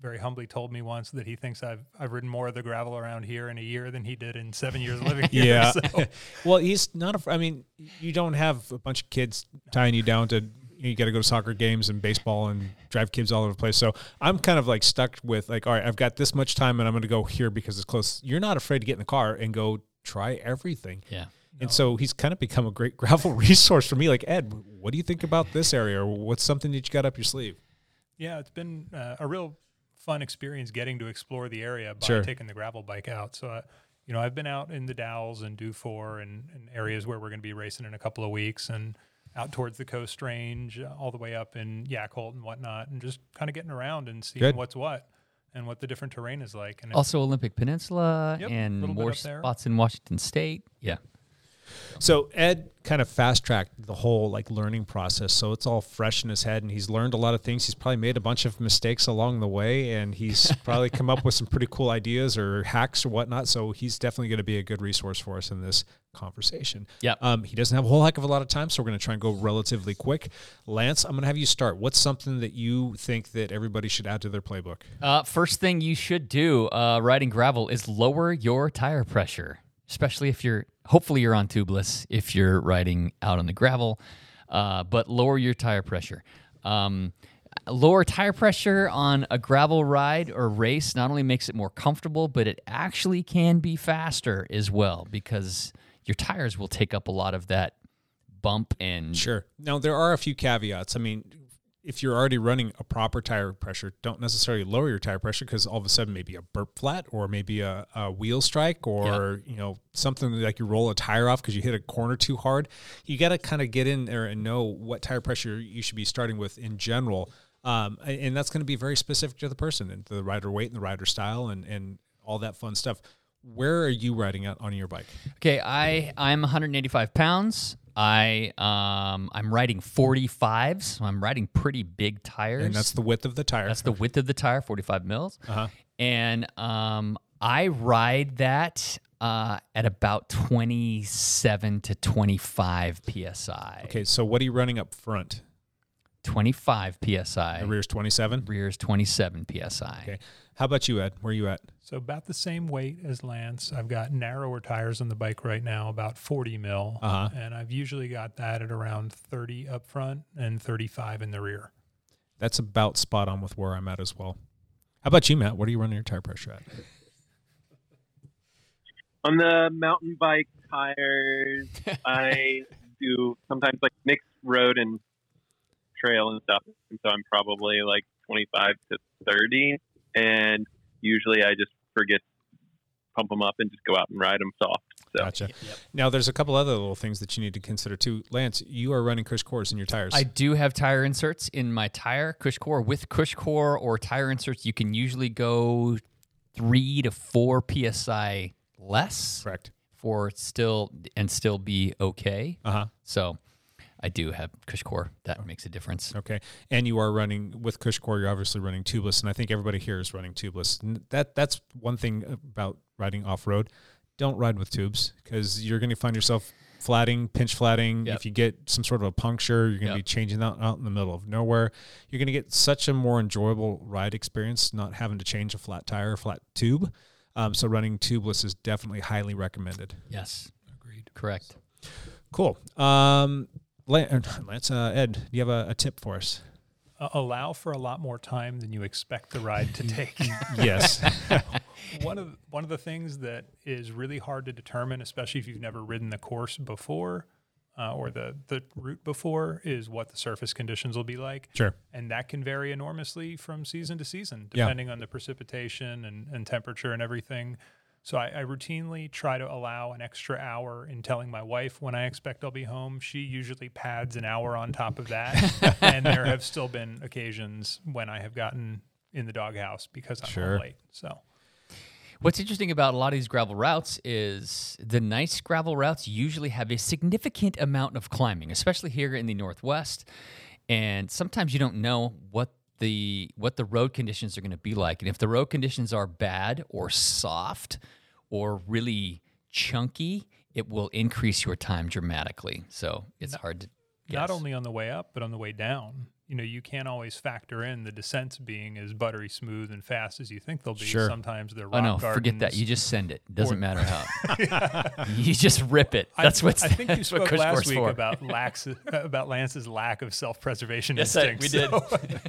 [SPEAKER 9] very humbly told me once that he thinks I've, I've ridden more of the gravel around here in a year than he did in seven years living [LAUGHS] here.
[SPEAKER 1] Yeah.
[SPEAKER 9] So, [LAUGHS]
[SPEAKER 1] well, he's not. A, I mean, you don't have a bunch of kids tying you down to. You got to go to soccer games and baseball and drive kids all over the place. So I'm kind of like stuck with like, all right, I've got this much time and I'm going to go here because it's close. You're not afraid to get in the car and go try everything.
[SPEAKER 2] Yeah.
[SPEAKER 1] And so he's kind of become a great [LAUGHS] gravel resource for me. Like Ed, what do you think about this area, or what's something that you got up your sleeve?
[SPEAKER 9] yeah, it's been uh, a real fun experience getting to explore the area by
[SPEAKER 1] Sure.
[SPEAKER 9] taking the gravel bike out. So, uh, you know, I've been out in the Dalles and Dufur and, and areas where we're going to be racing in a couple of weeks and out towards the Coast Range, uh, all the way up in Yacolt and whatnot, and just kind of getting around and seeing
[SPEAKER 1] Good.
[SPEAKER 9] what's what and what the different terrain is like. And
[SPEAKER 2] Also Olympic Peninsula
[SPEAKER 9] Yep,
[SPEAKER 2] and
[SPEAKER 9] little
[SPEAKER 2] more spots in Washington State. Yeah.
[SPEAKER 1] So Ed kind of fast tracked the whole like learning process. So it's all fresh in his head and he's learned a lot of things. He's probably made a bunch of mistakes along the way and he's [LAUGHS] probably come up with some pretty cool ideas or hacks or whatnot. So he's definitely going to be a good resource for us in this conversation.
[SPEAKER 2] Yeah.
[SPEAKER 1] Um, he doesn't have a whole heck of a lot of time, so we're going to try and go relatively quick. Lance, I'm going to have you start. What's something that you think that everybody should add to their playbook?
[SPEAKER 2] Uh, first thing you should do uh, riding gravel is lower your tire pressure, especially if you're hopefully you're on tubeless if you're riding out on the gravel, uh, but lower your tire pressure. Um, lower tire pressure on a gravel ride or race not only makes it more comfortable, but it actually can be faster as well because your tires will take up a lot of that bump and
[SPEAKER 1] Sure. Now there are a few caveats. I mean, if you're already running a proper tire pressure, don't necessarily lower your tire pressure because all of a sudden maybe a burp flat or maybe a, a wheel strike or you know something like you roll a tire off because you hit a corner too hard. You got to kind of get in there and know what tire pressure you should be starting with in general. Um, and that's going to be very specific to the person and the rider weight and the rider style and, and all that fun stuff. Where are you riding out on your bike?
[SPEAKER 2] Okay, I I'm 185 pounds. I um I'm riding 45s. So I'm riding pretty big tires.
[SPEAKER 1] And that's the width of the tire.
[SPEAKER 2] that's the width of the tire, 45 mils.
[SPEAKER 1] Uh-huh.
[SPEAKER 2] And um I ride that uh, at about 27 to 25 psi.
[SPEAKER 1] Okay, so what are you running up front?
[SPEAKER 2] 25 psi.
[SPEAKER 1] The rear's 27?
[SPEAKER 2] Rear's 27 psi.
[SPEAKER 1] Okay. How about you, Ed? Where are you at?
[SPEAKER 9] So about the same weight as Lance. I've got narrower tires on the bike right now, about 40 mil,
[SPEAKER 1] Uh-huh.
[SPEAKER 9] and I've usually got that at around 30 up front and 35 in the rear.
[SPEAKER 1] That's about spot on with where I'm at as well. How about you, Matt? What are you running your tire pressure at?
[SPEAKER 8] On the mountain bike tires, [LAUGHS] I do sometimes like mixed road and trail and stuff. And so I'm probably like 25 to 30. And usually I just forget to pump them up and just go out and ride them soft. So
[SPEAKER 1] Gotcha. Now, there's a couple other little things that you need to consider too. Lance, you are running Cush Core in your tires.
[SPEAKER 2] I do have tire inserts in my tire, Cush Core. With Cush Core or tire inserts, you can usually go three to four psi less
[SPEAKER 1] Correct.
[SPEAKER 2] for still and still be okay.
[SPEAKER 1] Uh huh.
[SPEAKER 2] So I do have Cush Core. That makes a difference.
[SPEAKER 1] Okay. And you are running with Cush Core. You're obviously running tubeless, and I think everybody here is running tubeless. And that that's one thing about riding off road. Don't ride with tubes because you're going to find yourself flatting, pinch flatting.
[SPEAKER 2] Yep.
[SPEAKER 1] If you get some sort of a puncture, you're going to
[SPEAKER 2] Yep.
[SPEAKER 1] be changing that out in the middle of nowhere. You're going to get such a more enjoyable ride experience, not having to change a flat tire, or flat tube. Um, so running tubeless is definitely highly recommended.
[SPEAKER 2] Yes. Agreed. Correct.
[SPEAKER 1] Cool. Um, Lance, uh, Ed, do you have a, a tip for us?
[SPEAKER 9] Uh, allow for a lot more time than you expect the ride to [LAUGHS] take.
[SPEAKER 1] Yes. [LAUGHS]
[SPEAKER 9] one of one of the things that is really hard to determine, especially if you've never ridden the course before uh, or the the route before, is what the surface conditions will be like.
[SPEAKER 1] Sure.
[SPEAKER 9] and that can vary enormously from season to season,
[SPEAKER 1] Yeah.
[SPEAKER 9] depending on the precipitation and, and temperature and everything. So I, I routinely try to allow an extra hour in telling my wife when I expect I'll be home. She usually pads an hour on top of that, [LAUGHS] and there have still been occasions when I have gotten in the doghouse because I'm
[SPEAKER 1] Sure.
[SPEAKER 9] late. So.
[SPEAKER 2] What's interesting about a lot of these gravel routes is the nice gravel routes usually have a significant amount of climbing, especially here in the Northwest. And sometimes you don't know what the what the road conditions are going to be like. And if the road conditions are bad or soft or really chunky, it will increase your time dramatically. So it's hard to
[SPEAKER 9] not only on the way up but on the way down you know you can't always factor in the descents being as buttery smooth and fast as you think they'll be
[SPEAKER 1] Sure.
[SPEAKER 9] sometimes they're rock
[SPEAKER 2] Oh
[SPEAKER 9] rock
[SPEAKER 2] no! Forget that. You just send it. Doesn't
[SPEAKER 9] or-
[SPEAKER 2] matter how. [LAUGHS] [LAUGHS] you just rip it.
[SPEAKER 9] I-
[SPEAKER 2] That's what's.
[SPEAKER 9] I think you
[SPEAKER 2] that's what
[SPEAKER 9] spoke
[SPEAKER 2] Crush
[SPEAKER 9] last
[SPEAKER 2] Course
[SPEAKER 9] week
[SPEAKER 2] for.
[SPEAKER 9] about [LAUGHS] lax, about Lance's lack of self-preservation
[SPEAKER 2] Yes, I-
[SPEAKER 9] instincts.
[SPEAKER 2] we did.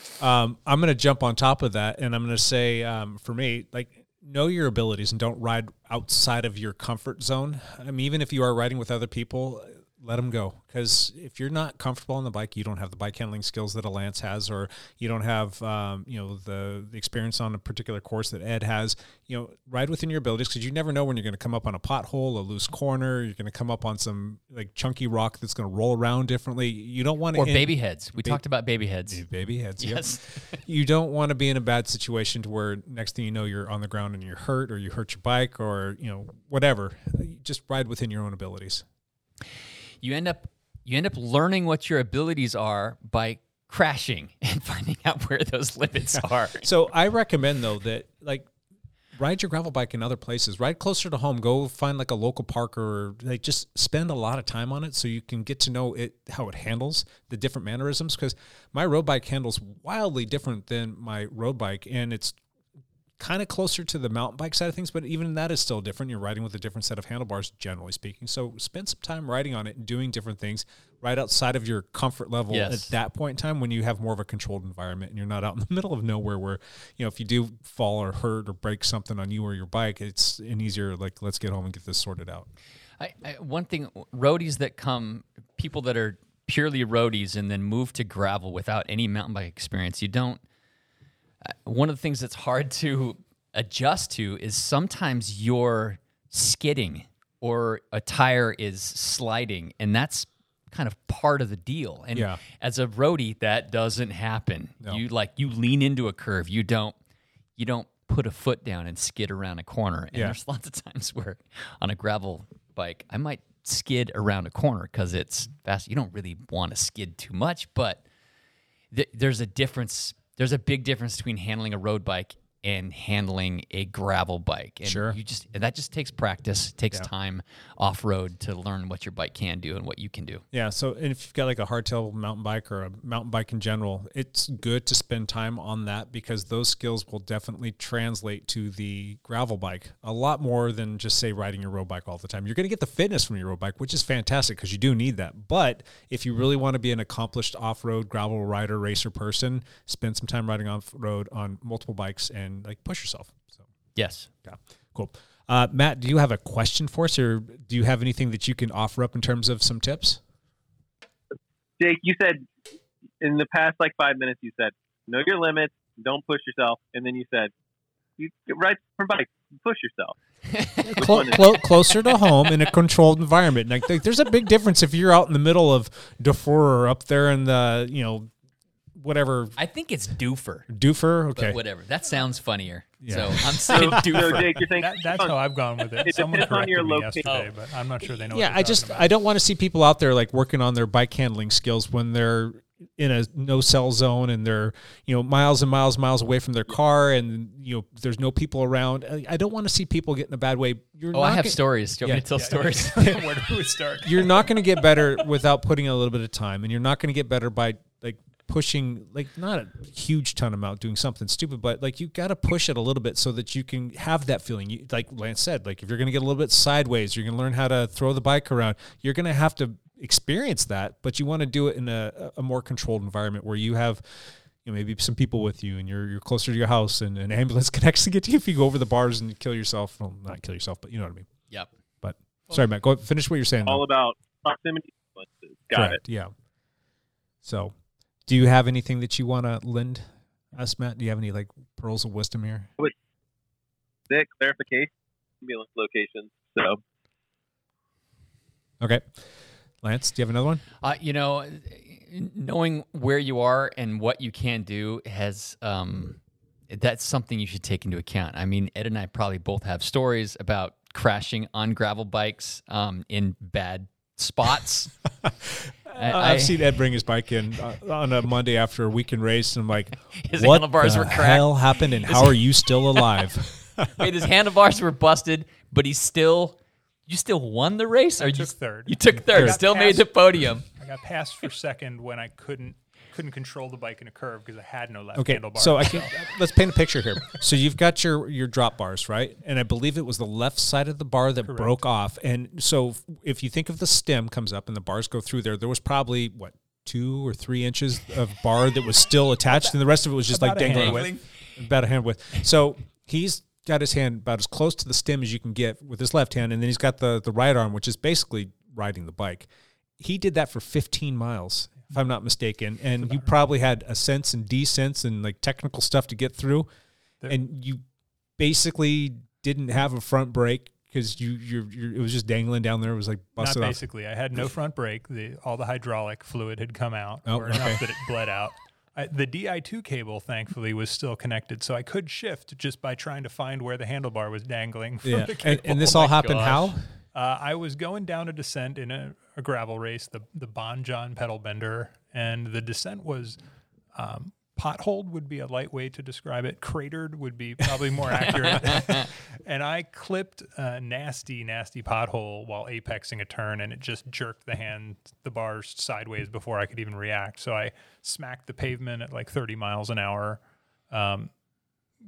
[SPEAKER 9] so-
[SPEAKER 1] Um, I'm going to jump on top of that, and I'm going to say, um, for me, like know your abilities and don't ride outside of your comfort zone. I mean, even if you are riding with other people, let them go because if you're not comfortable on the bike, you don't have the bike handling skills that a Lance has, or you don't have, um, you know, the, the experience on a particular course that Ed has. You know, ride within your abilities because you never know when you're going to come up on a pothole, a loose corner. You're going to come up on some like chunky rock that's going to roll around differently. You don't want to
[SPEAKER 2] or baby heads. We
[SPEAKER 1] Ba-
[SPEAKER 2] talked about baby heads.
[SPEAKER 1] baby heads. Yep.
[SPEAKER 2] Yes. [LAUGHS]
[SPEAKER 1] you don't want to be in a bad situation to where next thing you know you're on the ground and you're hurt or you hurt your bike or you know whatever. Just ride within your own abilities.
[SPEAKER 2] You end up you end up learning what your abilities are by crashing [LAUGHS] and finding out where those [LAUGHS] limits are.
[SPEAKER 1] So I recommend though that like ride your gravel bike in other places. Ride closer to home. Go find like a local park or like just spend a lot of time on it so you can get to know it how it handles the different mannerisms. Because my road bike handles wildly different than my road bike, and it's kind of closer to the mountain bike side of things, but even that is still different. You're riding with a different set of handlebars, generally speaking. So spend some time riding on it and doing different things right outside of your comfort level
[SPEAKER 2] Yes.
[SPEAKER 1] at that point in time when you have more of a controlled environment and you're not out in the [LAUGHS] middle of nowhere where, you know, if you do fall or hurt or break something on you or your bike, it's an easier, like, let's get home and get this sorted out.
[SPEAKER 2] I, I, one thing, roadies that come, people that are purely roadies and then move to gravel without any mountain bike experience, you don't. One of the things that's hard to adjust to is sometimes you're skidding or a tire is sliding, and that's kind of part of the deal. And
[SPEAKER 1] Yeah.
[SPEAKER 2] as a roadie, that doesn't happen.
[SPEAKER 1] No.
[SPEAKER 2] You like you lean into a curve. You don't. You don't put a foot down and skid around a corner. And
[SPEAKER 1] Yeah.
[SPEAKER 2] there's [LAUGHS] lots of times where on a gravel bike, I might skid around a corner because it's fast. You don't really want to skid too much, but th- there's a difference. There's a big difference between handling a road bike and handling a gravel bike. And
[SPEAKER 1] Sure.
[SPEAKER 2] you just and that just takes practice, takes
[SPEAKER 1] Yeah.
[SPEAKER 2] time off road to learn what your bike can do and what you can do.
[SPEAKER 1] Yeah. So and if you've got like a hardtail mountain bike or a mountain bike in general, it's good to spend time on that because those skills will definitely translate to the gravel bike a lot more than just say riding your road bike all the time. You're going to get the fitness from your road bike, which is fantastic because you do need that. But if you really want to be an accomplished off-road gravel rider, racer person, spend some time riding off road on multiple bikes and like push yourself. So
[SPEAKER 2] Yes.
[SPEAKER 1] yeah, cool. Uh, Matt, do you have a question for us, or do you have anything that you can offer up in terms of some tips?
[SPEAKER 8] Jake, you said in the past like five minutes, you said know your limits, don't push yourself, and then you said you ride from bike, push yourself. [LAUGHS] Which
[SPEAKER 1] Clo- clo- closer to home in a controlled environment. Like, like, there's a big difference if you're out in the middle of Dufur or up there in the, you know, whatever
[SPEAKER 2] I think it's doofer.
[SPEAKER 1] Doofer.
[SPEAKER 2] But
[SPEAKER 1] Okay.
[SPEAKER 2] wonder. That sounds funnier.
[SPEAKER 1] Yeah.
[SPEAKER 2] So I'm [LAUGHS] saying
[SPEAKER 8] So,
[SPEAKER 2] doofer.
[SPEAKER 8] Jake, you're saying
[SPEAKER 9] That, that's how I've gone with it. [LAUGHS]
[SPEAKER 8] It
[SPEAKER 9] Someone
[SPEAKER 8] depends on your
[SPEAKER 9] corrected me
[SPEAKER 8] location.
[SPEAKER 9] yesterday, but I'm not sure they know.
[SPEAKER 1] Yeah,
[SPEAKER 9] what
[SPEAKER 1] I just
[SPEAKER 9] about.
[SPEAKER 1] I don't want to see people out there like working on their bike handling skills when they're in a no cell zone and they're you know miles and miles miles away from their car and you know there's no people around. I- I don't want to see people get in a bad way. You're
[SPEAKER 2] Oh, I
[SPEAKER 1] not
[SPEAKER 2] have
[SPEAKER 1] get-
[SPEAKER 2] stories. Do you want me to tell stories?
[SPEAKER 9] Where do we start?
[SPEAKER 1] You're not going to get better without putting a little bit of time, and you're not going to get better by like pushing like not a huge ton amount doing something stupid, but like you got to push it a little bit so that you can have that feeling. You, like Lance said, like if you're going to get a little bit sideways, you're going to learn how to throw the bike around. You're going to have to experience that, but you want to do it in a, a more controlled environment where you have. You know, maybe some people with you, and you're you're closer to your house, and an ambulance [LAUGHS] can actually get to you if you go over the bars and kill yourself. Well, not kill yourself, but you know what I mean.
[SPEAKER 2] Yep.
[SPEAKER 1] But sorry, Matt. Go finish what you're saying. though.
[SPEAKER 8] All about proximity. Uh, got
[SPEAKER 1] Correct. Yeah. So, do you have anything that you want to lend us, Matt? Do you have any like pearls of wisdom here?
[SPEAKER 8] it. That clarification ambulance locations. So
[SPEAKER 1] Okay. Lance, do you have another one?
[SPEAKER 2] Uh, you know, knowing where you are and what you can do has um, that's something you should take into account. I mean, Ed and I probably both have stories about crashing on gravel bikes um, in bad spots. [LAUGHS] I-
[SPEAKER 1] I, have
[SPEAKER 2] I-
[SPEAKER 1] seen Ed bring his bike in uh, on a Monday after a weekend race, and I'm like, [LAUGHS]
[SPEAKER 2] His
[SPEAKER 1] "What
[SPEAKER 2] handlebars
[SPEAKER 1] the
[SPEAKER 2] were cracked."
[SPEAKER 1] hell happened? And [LAUGHS] how are you still alive?"
[SPEAKER 2] Wait, his handlebars were busted, but he still. You still won the race, or you
[SPEAKER 9] took third.
[SPEAKER 2] You took third.
[SPEAKER 9] I got
[SPEAKER 2] Still made the podium.
[SPEAKER 9] I got passed for second when I couldn't couldn't control the bike in a curve because I had no left
[SPEAKER 1] Okay,
[SPEAKER 9] handlebar.
[SPEAKER 1] so I can [LAUGHS] let's paint a picture here. So you've got your your drop bars, right? And I believe it was the left side of the bar that broke off. And so if you think of the stem comes up and the bars go through there, there was probably what two or three inches of bar that was still [LAUGHS] attached, and the rest of it was just like
[SPEAKER 9] About a hand
[SPEAKER 1] dangling, about a hand width. So he's got his hand about as close to the stem as you can get with his left hand, and then he's got the the right arm, which is basically riding the bike. He did that for 15 miles, if I'm not mistaken, and you probably had ascents and descents and like technical stuff to get through, and you basically didn't have a front brake because you you're, you're it was just dangling down there. It was like
[SPEAKER 9] Not
[SPEAKER 1] busted off.
[SPEAKER 9] basically. I had no front brake. The all the hydraulic fluid had come out,
[SPEAKER 1] Oh,
[SPEAKER 9] or
[SPEAKER 1] okay.
[SPEAKER 9] enough that it bled out. I, the Di2 cable, thankfully, was still connected, so I could shift just by trying to find where the handlebar was dangling. From
[SPEAKER 1] Yeah,
[SPEAKER 9] the
[SPEAKER 1] and,
[SPEAKER 9] cable.
[SPEAKER 1] and this
[SPEAKER 2] Oh
[SPEAKER 1] all happened
[SPEAKER 2] gosh.
[SPEAKER 1] how?
[SPEAKER 9] Uh, I was going down a descent in a, a gravel race, the the Bon John pedal bender, and the descent was um, potholed would be a light way to describe it. Cratered would be probably more [LAUGHS] accurate. [LAUGHS] and I clipped a nasty, nasty pothole while apexing a turn, and it just jerked the hand, the bars sideways before I could even react. So I smacked the pavement at like 30 miles an hour. Um,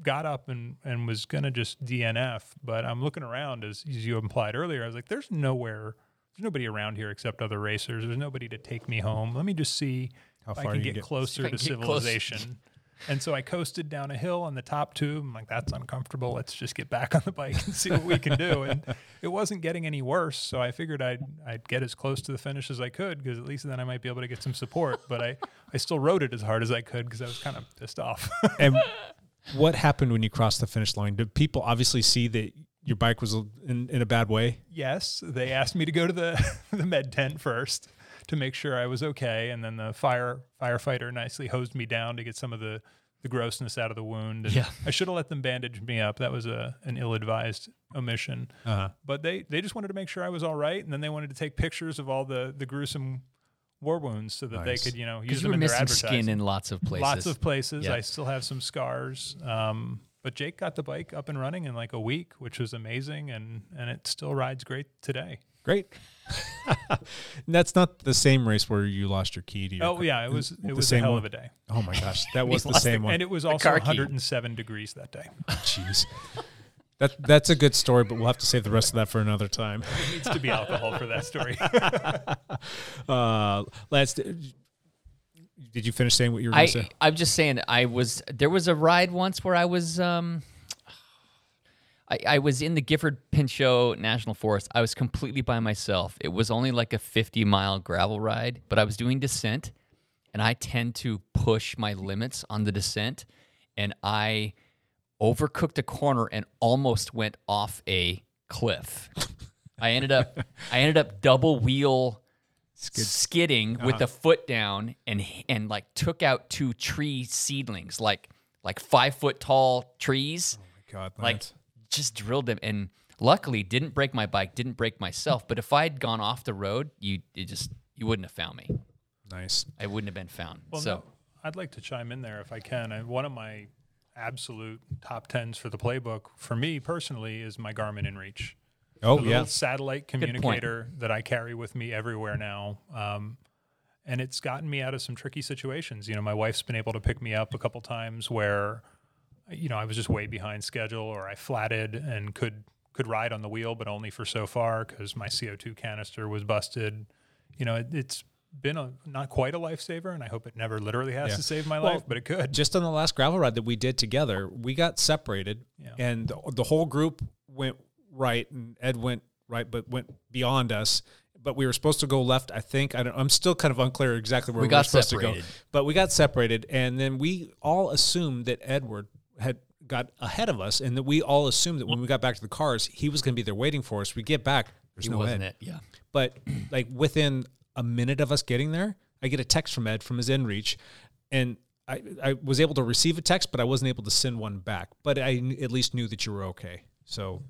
[SPEAKER 9] got up and, and was gonna just DNF, but I'm looking around as, as you implied earlier. I was like, "There's nowhere, there's nobody around here except other racers. There's nobody to take me home. Let me just see
[SPEAKER 1] How
[SPEAKER 9] if I can
[SPEAKER 1] you
[SPEAKER 9] get
[SPEAKER 1] get.
[SPEAKER 9] closer to
[SPEAKER 2] can get close.
[SPEAKER 9] civilization." [LAUGHS] and so I coasted down a hill on the top tube. I'm like, "That's uncomfortable. Let's just get back on the bike and see what we can do." And it wasn't getting any worse, so I figured I'd I'd get as close to the finish as I could because at least then I might be able to get some support. But I I still rode it as hard as I could because I was kind of pissed off.
[SPEAKER 1] And [LAUGHS] what happened when you crossed the finish line? Did people obviously see that your bike was in, in a bad way?
[SPEAKER 9] Yes, they asked me to go to the [LAUGHS] the med tent first to make sure I was okay, and then the fire firefighter nicely hosed me down to get some of the the grossness out of the wound. And
[SPEAKER 2] Yeah.
[SPEAKER 9] I should have let them bandage me up. That was a an ill advised omission.
[SPEAKER 1] Uh-huh.
[SPEAKER 9] But they they just wanted to make sure I was all right, and then they wanted to take pictures of all the the gruesome war wounds so that
[SPEAKER 1] Nice.
[SPEAKER 9] they could you know use
[SPEAKER 2] Because you
[SPEAKER 9] them
[SPEAKER 2] were
[SPEAKER 9] in their
[SPEAKER 2] missing
[SPEAKER 9] advertising.
[SPEAKER 2] skin in lots of places.
[SPEAKER 9] Lots of places.
[SPEAKER 2] Yeah.
[SPEAKER 9] I still have some scars. Um, but Jake got the bike up and running in like a week, which was amazing, and and it still rides great today.
[SPEAKER 1] Great. [LAUGHS] That's not the same race where you lost your key to your.
[SPEAKER 9] Oh yeah, it was
[SPEAKER 1] the
[SPEAKER 9] it was a
[SPEAKER 1] same
[SPEAKER 9] hell
[SPEAKER 1] one?
[SPEAKER 9] of a day,
[SPEAKER 1] Oh my gosh, that [LAUGHS] was the
[SPEAKER 2] lost
[SPEAKER 1] same one.
[SPEAKER 9] and it was also
[SPEAKER 2] car key.
[SPEAKER 9] 107 degrees that day. [LAUGHS]
[SPEAKER 1] Jeez. That that's a good story, but we'll have to save the rest of that for another time. [LAUGHS]
[SPEAKER 9] There needs to be alcohol for that story. [LAUGHS]
[SPEAKER 1] Uh, Lance, did, did you finish saying what you were going to say?
[SPEAKER 2] I'm just saying I was there was a ride once where I was um I, I was in the Gifford Pinchot National Forest. I was completely by myself. It was only like a 50 mile gravel ride, but I was doing descent and I tend to push my limits on the descent and I overcooked a corner and almost went off a cliff. I ended up I ended up double wheel skidding uh-huh. with the foot down and and like took out two tree seedlings like like five foot tall trees Oh my
[SPEAKER 1] God,
[SPEAKER 2] like
[SPEAKER 1] Lance.
[SPEAKER 2] just drilled them and luckily didn't break my bike didn't break myself but if i'd gone off the road you it just you wouldn't have found me
[SPEAKER 1] Nice.
[SPEAKER 2] I wouldn't have been found.
[SPEAKER 9] Well,
[SPEAKER 2] so
[SPEAKER 9] no, I'd like to chime in there if I can. I, one of my absolute top tens for the playbook, for me personally, is my Garmin InReach.
[SPEAKER 1] Oh,
[SPEAKER 9] the
[SPEAKER 1] yeah.
[SPEAKER 9] little satellite communicator that I carry with me everywhere now. Um, and it's gotten me out of some tricky situations. You know, my wife's been able to pick me up a couple times where, you know, I was just way behind schedule or I flatted and could could ride on the wheel, but only for so far because my CO2 canister was busted. You know, it, it's been a not quite a lifesaver, and I hope it never literally has
[SPEAKER 1] Yeah.
[SPEAKER 9] to save my
[SPEAKER 1] Well,
[SPEAKER 9] life, but it could.
[SPEAKER 1] Just on the last gravel ride that we did together, we got separated, and the, the whole group went right, and Ed went right, but went beyond us. But we were supposed to go left. I think I don't. I'm still kind of unclear exactly where
[SPEAKER 2] We
[SPEAKER 1] we,
[SPEAKER 2] got
[SPEAKER 1] were supposed to
[SPEAKER 2] separated.
[SPEAKER 1] go. But we got separated, and then we all assumed that Edward had got ahead of us, and that we all assumed that when we got back to the cars, he was going to be there waiting for us. We get back, there's
[SPEAKER 2] He
[SPEAKER 1] no
[SPEAKER 2] wasn't
[SPEAKER 1] Ed.
[SPEAKER 2] it, yeah.
[SPEAKER 1] But like within a minute of us getting there, I get a text from Ed from his InReach, and I, I was able to receive a text, but I wasn't able to send one back. But I at least knew that you were okay. So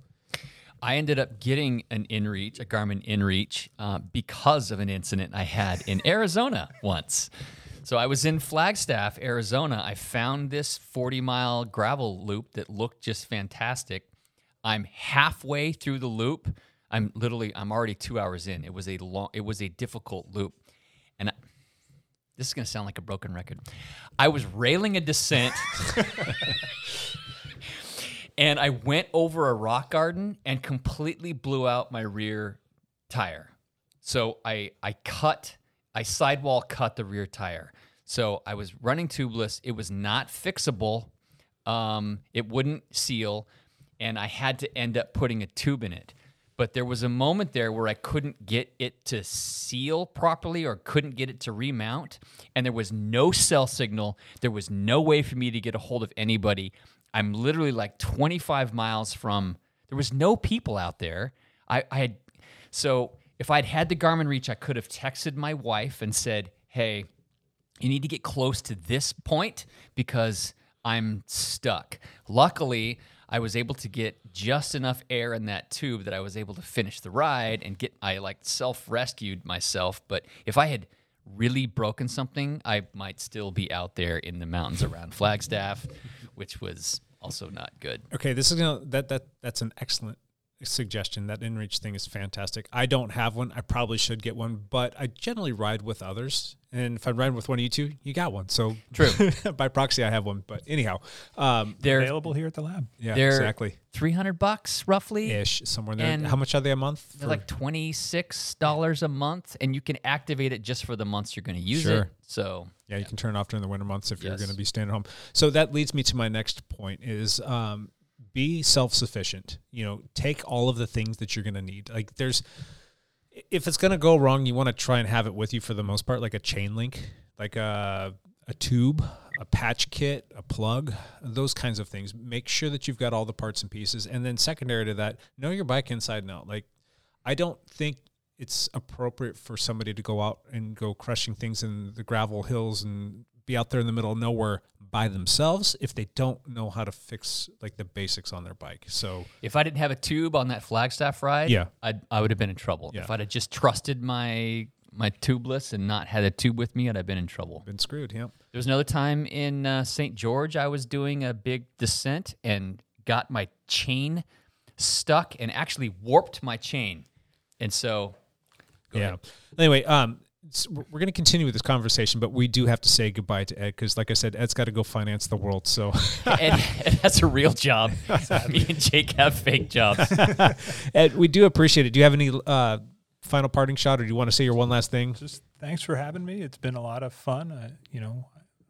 [SPEAKER 2] I ended up getting an InReach, a Garmin InReach, uh, because of an incident I had in [LAUGHS] Arizona once. So I was in Flagstaff, Arizona. I found this 40 mile gravel loop that looked just fantastic. I'm halfway through the loop. I'm literally, I'm already two hours in. It was a long, it was a difficult loop, and I, this is going to sound like a broken record. I was railing a descent. [LAUGHS] and I went over a rock garden and completely blew out my rear tire. So I I cut I sidewall cut the rear tire. So I was running tubeless. It was not fixable. Um, it wouldn't seal, and I had to end up putting a tube in it. But there was a moment there where I couldn't get it to seal properly or couldn't get it to remount, and there was no cell signal. There was no way for me to get a hold of anybody. I'm literally like 25 miles from. There was no people out there. I, I had so if I'd had the Garmin Reach, I could have texted my wife and said, "Hey, you need to get close to this point because I'm stuck." Luckily, I was able to get just enough air in that tube that I was able to finish the ride and get. I like self rescued myself, but if I had really broken something, I might still be out there in the mountains around Flagstaff, which was also not good.
[SPEAKER 1] okay, this is gonna that that that's an excellent suggestion. That InReach thing is fantastic. I don't have one. I probably should get one, but I generally ride with others. And if I'm riding with one of you two, you got one. So
[SPEAKER 2] True. [LAUGHS]
[SPEAKER 1] by proxy, I have one. But anyhow, um,
[SPEAKER 2] They're
[SPEAKER 9] Available here at the lab.
[SPEAKER 1] yeah,
[SPEAKER 2] they're
[SPEAKER 1] exactly.
[SPEAKER 2] 300 bucks roughly.
[SPEAKER 1] Ish somewhere there.
[SPEAKER 2] And
[SPEAKER 1] How much are they a month?
[SPEAKER 2] They're like twenty six dollars a month, and you can activate it just for the months you're going to use
[SPEAKER 1] Sure.
[SPEAKER 2] it. So
[SPEAKER 1] Yeah, you can turn it off during the winter months if you're going to be staying at home. So that leads me to my next point is um, be self-sufficient. You know, take all of the things that you're going to need. Like there's if it's going to go wrong, you want to try and have it with you for the most part like a chain link, like a a tube, a patch kit, a plug, those kinds of things. Make sure that you've got all the parts and pieces. And then secondary to that, know your bike inside and out. Like I don't think it's appropriate for somebody to go out and go crushing things in the gravel hills and be out there in the middle of nowhere by themselves if they don't know how to fix like the basics on their bike. So
[SPEAKER 2] if I didn't have a tube on that Flagstaff ride,
[SPEAKER 1] Yeah.
[SPEAKER 2] I'd, I would have been in trouble.
[SPEAKER 1] Yeah.
[SPEAKER 2] If I'd have just trusted my my tubeless and not had a tube with me, I'd have been in trouble.
[SPEAKER 1] been screwed. Yeah.
[SPEAKER 2] There was another time in uh, St. George, I was doing a big descent and got my chain stuck and actually warped my chain. And so, go
[SPEAKER 1] yeah.
[SPEAKER 2] ahead.
[SPEAKER 1] Anyway, um, we're going to continue with this conversation, but we do have to say goodbye to Ed because, like I said, Ed's got to go finance the world. So, [LAUGHS]
[SPEAKER 2] Ed, [LAUGHS] Ed has a real job. [LAUGHS] Me and Jake have fake jobs.
[SPEAKER 1] Ed, we do appreciate it. Do you have any uh, final parting shot, or do you want to say your one last thing?
[SPEAKER 9] Just thanks for having me. It's been a lot of fun. I, you know,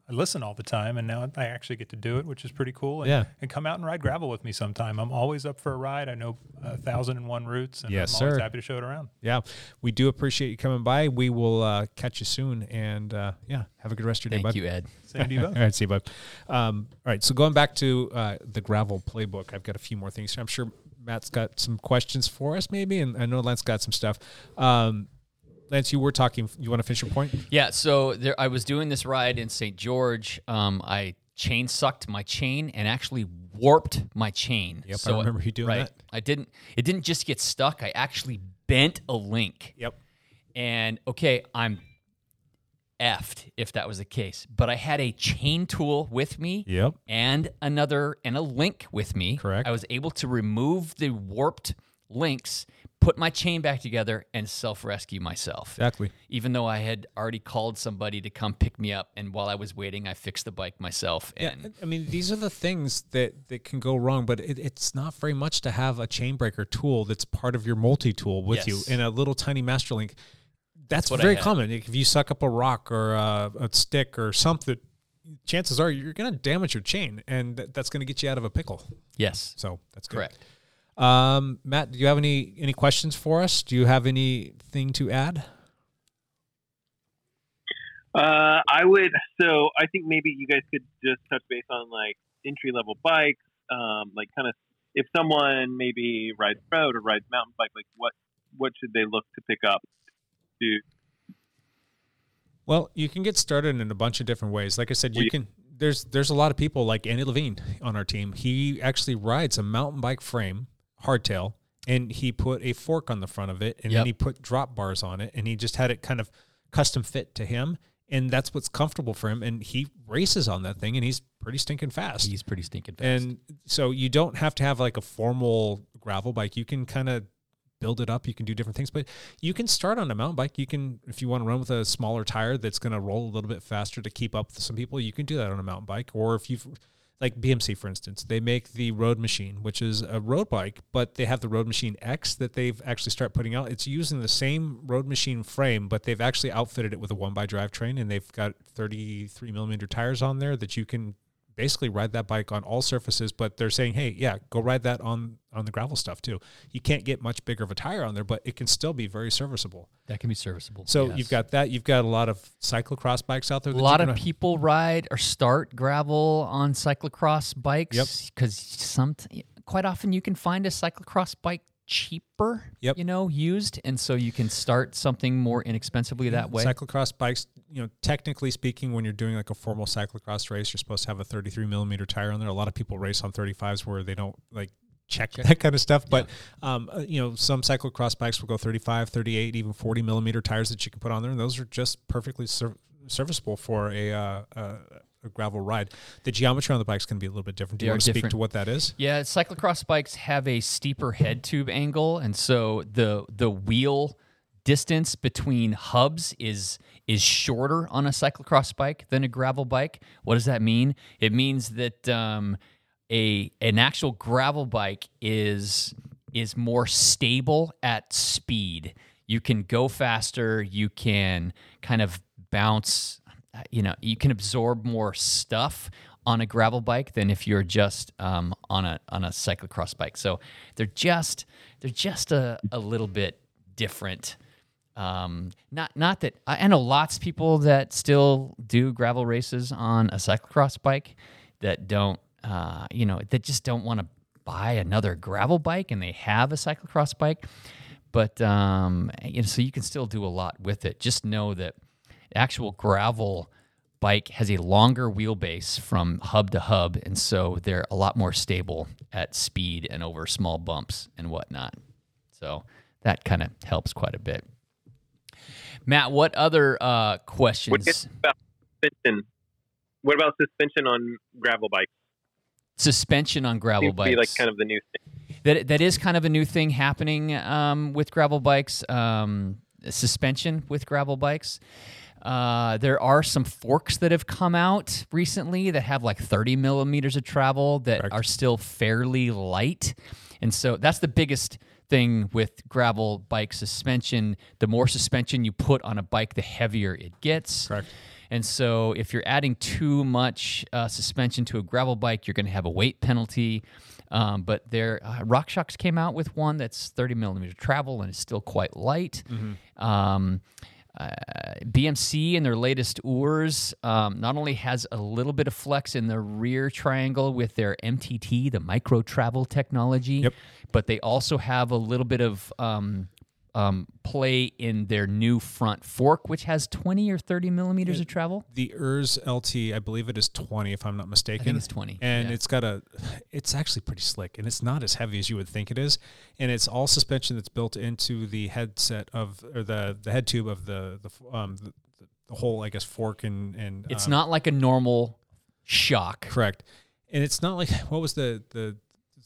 [SPEAKER 9] I listen all the time, and now I actually get to do it, which is pretty cool. And,
[SPEAKER 1] Yeah.
[SPEAKER 9] and come out and ride gravel with me sometime. I'm always up for a ride. I know a thousand and one routes, and
[SPEAKER 1] Yes,
[SPEAKER 9] I'm always
[SPEAKER 1] sir.
[SPEAKER 9] happy to show it around.
[SPEAKER 1] Yeah, we do appreciate you coming by. We will uh, catch you soon, and uh, yeah, have a good rest of your day,
[SPEAKER 2] Thank you, Ed.
[SPEAKER 9] Same to you [LAUGHS]
[SPEAKER 1] all
[SPEAKER 9] both.
[SPEAKER 1] right, see you, bud. Um, all right, so going back to uh, the gravel playbook, I've got a few more things. here. I'm sure Matt's got some questions for us, maybe, and I know Lance got some stuff. Um, Lance, you were talking. You want to finish your point?
[SPEAKER 2] Yeah, so there, I was doing this ride in St. George. Um, I chain sucked my chain and actually warped my chain.
[SPEAKER 1] Yep, I
[SPEAKER 2] so
[SPEAKER 1] remember you doing that.
[SPEAKER 2] I didn't. It didn't just get stuck. I actually bent a link.
[SPEAKER 1] Yep.
[SPEAKER 2] And okay, I'm effed if that was the case. But I had a chain tool with me.
[SPEAKER 1] Yep.
[SPEAKER 2] And another and a link with me.
[SPEAKER 1] Correct.
[SPEAKER 2] I was able to remove the warped links, put my chain back together, and self rescue myself.
[SPEAKER 1] Exactly.
[SPEAKER 2] Even though I had already called somebody to come pick me up, and while I was waiting, I fixed the bike myself. And
[SPEAKER 1] Yeah, I mean, these are the things that, that can go wrong, but it, it's not very much to have a chain breaker tool that's part of your multi tool with
[SPEAKER 2] Yes.
[SPEAKER 1] you in a little tiny master link. That's,
[SPEAKER 2] what
[SPEAKER 1] very common. If you suck up a rock or a, a stick or something, chances are you're going to damage your chain, and th- that's going to get you out of a pickle.
[SPEAKER 2] yes,
[SPEAKER 1] So that's good.
[SPEAKER 2] correct.
[SPEAKER 1] Um, Matt, do you have any any questions for us? Do you have anything to add?
[SPEAKER 8] Uh, I would. So I think maybe you guys could just touch base on like entry level bikes, um, like kind of if someone maybe rides road or rides mountain bike, like what what should they look to pick up? To
[SPEAKER 1] Well, you can get started in a bunch of different ways. Like I said, you can. There's there's a lot of people like Andy Levine on our team. He actually rides a mountain bike frame, hardtail, and he put a fork on the front of it, and
[SPEAKER 2] Yep.
[SPEAKER 1] then he put drop bars on it, and he just had it kind of custom fit to him, and that's what's comfortable for him. And he races on that thing, and he's pretty stinking fast.
[SPEAKER 2] He's pretty stinking fast.
[SPEAKER 1] And so you don't have to have like a formal gravel bike. You can kind of build it up. You can do different things, but you can start on a mountain bike. You can, if you want to run with a smaller tire that's going to roll a little bit faster to keep up with some people, you can do that on a mountain bike. Or if you've, like BMC, for instance, they make the Road Machine, which is a road bike, but they have the Road Machine X that they've actually started putting out. It's using the same Road Machine frame, but they've actually outfitted it with a one by drivetrain, and they've got 33 millimeter tires on there that you can basically ride that bike on all surfaces. But they're saying, hey, yeah, go ride that on on the gravel stuff too. You can't get much bigger of a tire on there, but it can still be very serviceable.
[SPEAKER 2] that can be serviceable.
[SPEAKER 1] So
[SPEAKER 2] yes.
[SPEAKER 1] you've got that. You've got a lot of cyclocross bikes out there.
[SPEAKER 2] a lot of people ride or start gravel on cyclocross bikes.
[SPEAKER 1] Yep.
[SPEAKER 2] Because some quite often you can find a cyclocross bike cheaper.
[SPEAKER 1] Yep.
[SPEAKER 2] You know, used, and so you can start something more inexpensively that way.
[SPEAKER 1] Cyclocross bikes, you know, technically speaking, when you're doing like a formal cyclocross race, you're supposed to have a 33 millimeter tire on there. A lot of people race on 35s where they don't like check that kind of stuff. But, um, uh, you know, some cyclocross bikes will go 35, 38, even 40 millimeter tires that you can put on there. And those are just perfectly ser- serviceable for a, uh, a, a gravel ride. The geometry on the bikes can be a little bit different. Do
[SPEAKER 2] They
[SPEAKER 1] you want to speak to what that is?
[SPEAKER 2] Yeah, cyclocross bikes have a steeper head tube angle, and so the the wheel distance between hubs is is shorter on a cyclocross bike than a gravel bike. What does that mean? It means that um, a an actual gravel bike is is more stable at speed. You can go faster. You can kind of bounce. You know, you can absorb more stuff on a gravel bike than if you're just um, on a on a cyclocross bike. So they're just they're just a, a little bit different. Um, not not that I, know lots of people that still do gravel races on a cyclocross bike that don't uh, you know that just don't want to buy another gravel bike and they have a cyclocross bike. But um, you know, so you can still do a lot with it. Just know that actual gravel bike has a longer wheelbase from hub to hub, and so they're a lot more stable at speed and over small bumps and whatnot. So that kind of helps quite a bit. Matt, what other uh,
[SPEAKER 8] what
[SPEAKER 2] questions?
[SPEAKER 8] about suspension? What about suspension on gravel bikes?
[SPEAKER 2] Suspension on gravel
[SPEAKER 8] Seems to
[SPEAKER 2] bikes.
[SPEAKER 8] be like kind of the new thing.
[SPEAKER 2] that that is kind of a new thing happening um, with gravel bikes. Um, suspension with gravel bikes. Uh, there are some forks that have come out recently that have like 30 millimeters of travel that
[SPEAKER 1] Correct.
[SPEAKER 2] are still fairly light, and so that's the biggest thing with gravel bike suspension. The more suspension you put on a bike, the heavier it gets.
[SPEAKER 1] Correct.
[SPEAKER 2] And so, if you're adding too much uh, suspension to a gravel bike, you're going to have a weight penalty. Um, but their uh, RockShox came out with one that's 30 millimeter travel and it's still quite light. Um, uh, BMC in their latest URS um, not only has a little bit of flex in the rear triangle with their MTT, the micro travel technology,
[SPEAKER 1] Yep.
[SPEAKER 2] but they also have a little bit of um, um, play in their new front fork, which has 20 or 30 millimeters of travel.
[SPEAKER 1] The URS LT, I believe it is 20, if I'm not mistaken.
[SPEAKER 2] it's 20,
[SPEAKER 1] And
[SPEAKER 2] yeah.
[SPEAKER 1] it's got a, it's actually pretty slick and it's not as heavy as you would think it is. And it's all suspension that's built into the headset of, or the, the head tube of the, the, um, the, the whole I guess fork and and
[SPEAKER 2] It's
[SPEAKER 1] um,
[SPEAKER 2] not like a normal shock.
[SPEAKER 1] correct, and it's not like what was the the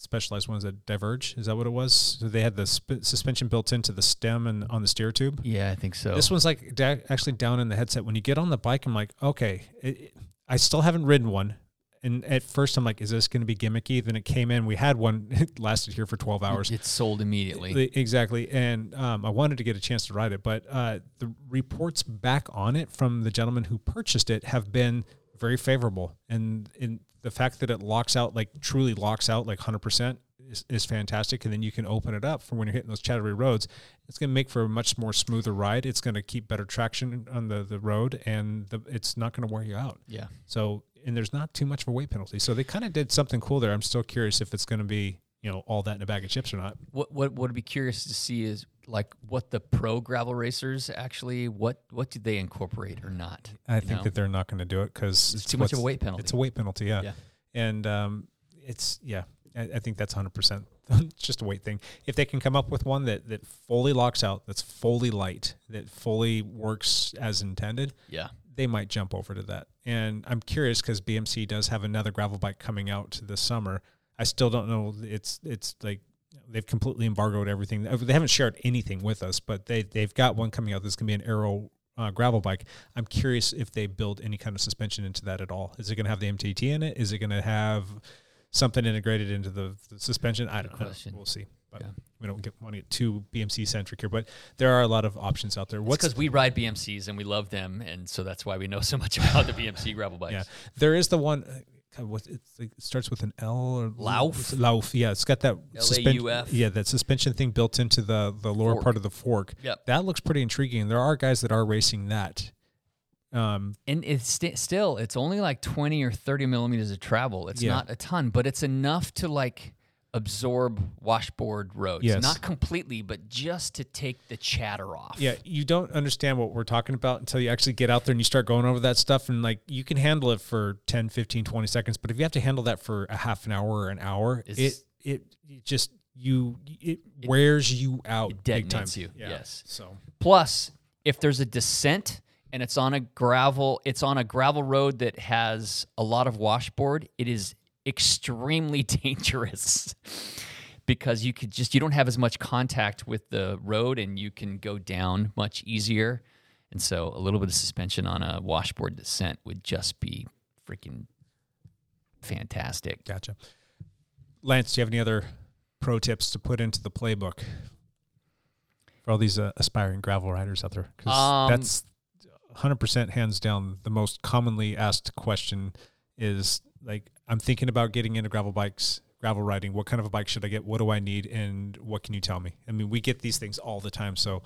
[SPEAKER 1] Specialized ones that Diverge? Is that what it was? So they had the sp- suspension built into the stem and on the steer tube.
[SPEAKER 2] Yeah, I think so.
[SPEAKER 1] This one's like da- actually down in the headset. When you get on the bike, I'm like, okay, it, it- I still haven't ridden one. And at first, I'm like, is this going to be gimmicky? Then it came in. We had one. [LAUGHS] It lasted here for 12 hours.
[SPEAKER 2] It's sold immediately.
[SPEAKER 1] Exactly. And um, I wanted to get a chance to ride it, but uh, the reports back on it from the gentleman who purchased it have been very favorable. And in the fact that it locks out, like truly locks out like 100% is, is fantastic. And then you can open it up for when you're hitting those chattery roads. It's going to make for a much more smoother ride. It's going to keep better traction on the, the road and the, it's not going to wear you out.
[SPEAKER 2] Yeah.
[SPEAKER 1] So, and there's not too much of a weight penalty. So they kind of did something cool there. I'm still curious if it's going to be, you know, all that in a bag of chips or not.
[SPEAKER 2] What what would be curious to see is like what the pro gravel racers actually what what do they incorporate or not?
[SPEAKER 1] I think
[SPEAKER 2] know?
[SPEAKER 1] that they're not going to do it because
[SPEAKER 2] It's too much of a weight penalty.
[SPEAKER 1] It's a weight penalty, yeah.
[SPEAKER 2] Yeah.
[SPEAKER 1] And um, it's yeah, I, I think that's hundred percent [LAUGHS] just a weight thing. If they can come up with one that that fully locks out, that's fully light, that fully works as intended,
[SPEAKER 2] Yeah.
[SPEAKER 1] they might jump over to that. And I'm curious because BMC does have another gravel bike coming out this summer. I still don't know. It's it's like they've completely embargoed everything. They haven't shared anything with us, but they they've got one coming out. That's going to be an aero uh, gravel bike. I'm curious if they build any kind of suspension into that at all. Is it going to have the MTT in it? Is it going to have something integrated into the, the suspension? I don't know. We'll see. But
[SPEAKER 2] Yeah.
[SPEAKER 1] we don't get want to get too BMC centric here, but there are a lot of options out there.
[SPEAKER 2] What's because we ride BMCs and we love them, and so that's why we know so much about the BMC gravel [LAUGHS] bikes.
[SPEAKER 1] Yeah, there is the one. God, what it's like, it starts with an L or
[SPEAKER 2] Lauf?
[SPEAKER 1] It's Lauf, yeah, it's got that suspension. Yeah, that suspension thing built into the the lower
[SPEAKER 2] Fork.
[SPEAKER 1] part of the fork.
[SPEAKER 2] Yep.
[SPEAKER 1] that looks pretty intriguing. There are guys that are racing that. Um,
[SPEAKER 2] And it's sti- still, it's only like 20 or 30 millimeters of travel. It's
[SPEAKER 1] Yeah.
[SPEAKER 2] not a ton, but it's enough to like absorb washboard roads.
[SPEAKER 1] Yes.
[SPEAKER 2] Not completely, but just to take the chatter off.
[SPEAKER 1] yeah, you don't understand what we're talking about until you actually get out there and you start going over that stuff. And like you can handle it for 10, 15, 20 seconds, but if you have to handle that for a half an hour or an hour, it
[SPEAKER 2] It's-
[SPEAKER 1] it, it just you it, wears you out
[SPEAKER 2] It
[SPEAKER 1] big time.
[SPEAKER 2] you.
[SPEAKER 1] Yeah,
[SPEAKER 2] Yes.
[SPEAKER 1] So
[SPEAKER 2] Plus, if there's a descent and it's on a gravel, it's on a gravel road that has a lot of washboard, it is extremely [LAUGHS] dangerous because you could just you don't have as much contact with the road and you can go down much easier. And so a little bit of suspension on a washboard descent would just be freaking fantastic.
[SPEAKER 1] Gotcha. Lance, do you have any other pro tips to put into the playbook for all these uh, aspiring gravel riders out there? Because
[SPEAKER 2] Um,
[SPEAKER 1] that's 100% hands down the most commonly asked question is like, I'm thinking about getting into gravel bikes, gravel riding. What kind of a bike should I get? What do I need? And what can you tell me? I mean, we get these things all the time. So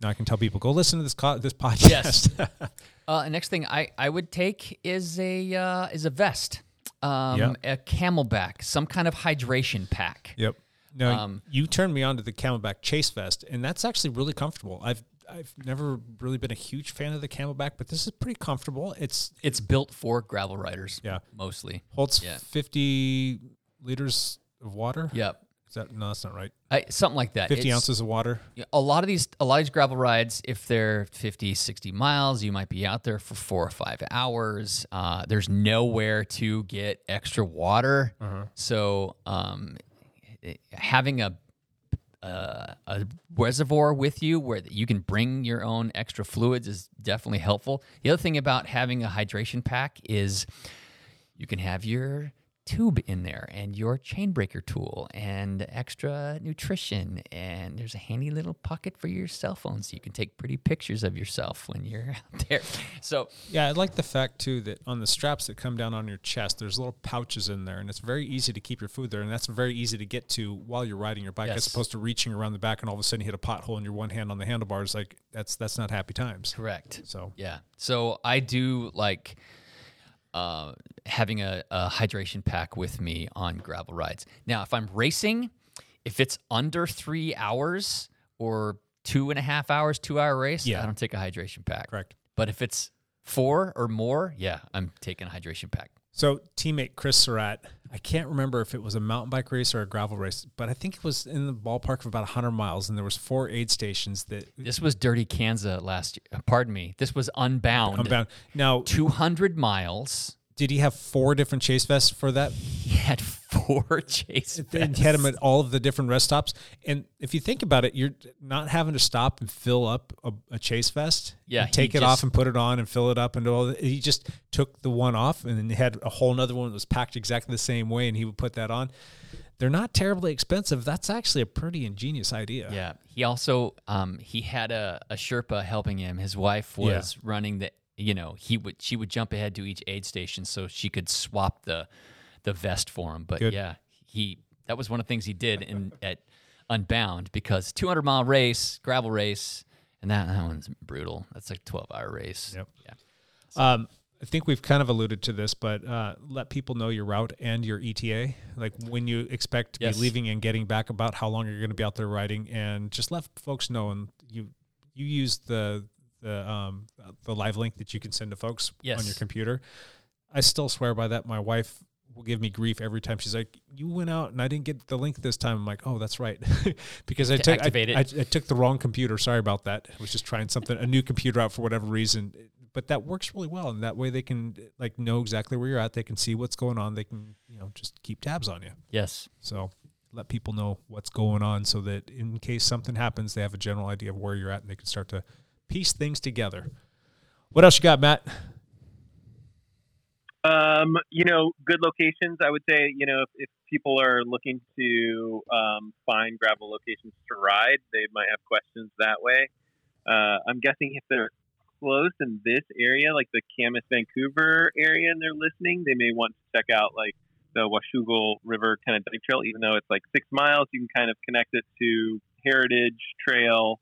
[SPEAKER 1] now I can tell people, go listen to this, co- this podcast.
[SPEAKER 2] Yes. [LAUGHS] Uh, next thing I, I would take is a uh, is a vest, um,
[SPEAKER 1] Yeah.
[SPEAKER 2] a CamelBak, some kind of hydration pack.
[SPEAKER 1] Yep. No,
[SPEAKER 2] Um,
[SPEAKER 1] you turned me on to the CamelBak Chase Vest, and that's actually really comfortable. I've I've never really been a huge fan of the CamelBak, but this is pretty comfortable. It's
[SPEAKER 2] It's built for gravel riders.
[SPEAKER 1] Yeah.
[SPEAKER 2] mostly.
[SPEAKER 1] holds
[SPEAKER 2] Yeah.
[SPEAKER 1] fifty liters of water.
[SPEAKER 2] Yep.
[SPEAKER 1] Is that no? That's not right.
[SPEAKER 2] I, something like that.
[SPEAKER 1] Fifty
[SPEAKER 2] It's-
[SPEAKER 1] ounces of water.
[SPEAKER 2] Yeah, a lot of these a lot of these gravel rides if they're 50 60 miles you might be out there for four or five hours uh, there's nowhere to get extra water so um, having a uh, a reservoir with you where you can bring your own extra fluids is definitely helpful. The other thing about having a hydration pack is you can have your tube in there and your chain breaker tool and extra nutrition and there's a handy little pocket for your cell phone so you can take pretty pictures of yourself when you're [LAUGHS] out there so
[SPEAKER 1] Yeah, I like the fact too that on the straps that come down on your chest, there's little pouches in there, and it's very easy to keep your food there, and that's very easy to get to while you're riding your bike,
[SPEAKER 2] Yes.
[SPEAKER 1] as opposed to reaching around the back and all of a sudden you hit a pothole and your one hand on the handlebars. Like that's that's not happy times.
[SPEAKER 2] correct
[SPEAKER 1] So
[SPEAKER 2] yeah so i do like uh, having a, a hydration pack with me on gravel rides now if i'm racing if it's under three hours or two and a half hours two hour race
[SPEAKER 1] Yeah.
[SPEAKER 2] i don't take a hydration pack
[SPEAKER 1] correct.
[SPEAKER 2] But if it's four or more, yeah, I'm taking a hydration pack.
[SPEAKER 1] So teammate Chris Surratt, I can't remember if it was a mountain bike race or a gravel race, but I think it was in the ballpark of about 100 miles, and there was four aid stations that
[SPEAKER 2] This was Dirty Kanza last year. Pardon me. This was Unbound.
[SPEAKER 1] Unbound. Now,
[SPEAKER 2] 200 miles.
[SPEAKER 1] Did he have four different chase vests for that?
[SPEAKER 2] He had four [LAUGHS] chase
[SPEAKER 1] And
[SPEAKER 2] vests.
[SPEAKER 1] he had them at all of the different rest stops. And if you think about it, you're not having to stop and fill up a, a chase vest.
[SPEAKER 2] Yeah,
[SPEAKER 1] take it
[SPEAKER 2] just-
[SPEAKER 1] off and put it on and fill it up and all. The, he just took the one off and then he had a whole another one that was packed exactly the same way, and he would put that on. They're not terribly expensive. That's actually a pretty ingenious idea.
[SPEAKER 2] Yeah. He also um, he had a, a Sherpa helping him. His wife
[SPEAKER 1] Yeah.
[SPEAKER 2] was running the you know, he would she would jump ahead to each aid station so she could swap the the vest for him. But
[SPEAKER 1] Good.
[SPEAKER 2] yeah, he that was one of the things he did in [LAUGHS] at Unbound because 200 mile race, gravel race, and that that one's brutal. That's like a 12 hour race.
[SPEAKER 1] Yep.
[SPEAKER 2] Yeah.
[SPEAKER 1] Um, I think we've kind of alluded to this, but uh, let people know your route and your ETA, like when you expect to
[SPEAKER 2] Yes.
[SPEAKER 1] be leaving and getting back, about how long you're going to be out there riding, and just let folks know. And you you use the the um, the live link that you can send to folks on your computer. I still swear by that. My wife will give me grief every time she's like, "You went out and I didn't get the link this time." I'm like, "Oh, that's right," [LAUGHS] because I took I,
[SPEAKER 2] it.
[SPEAKER 1] I, I took the wrong computer. Sorry about that. I was just trying something a new computer out for whatever reason, but that works really well, and that way they can like know exactly where you're at. They can see what's going on. They can you know just keep tabs on you.
[SPEAKER 2] Yes.
[SPEAKER 1] So let people know what's going on, so that in case something happens, they have a general idea of where you're at, and they can start to piece things together. What else you got, Matt?
[SPEAKER 8] Um, you know, good locations. I would say, you know, if, if people are looking to um, find gravel locations to ride, they might have questions that way. Uh, I'm guessing if they're close in this area, like the Camas Vancouver area, and they're listening, they may want to check out like the Washougal River kind of trail. Even though it's like six miles, you can kind of connect it to Heritage Trail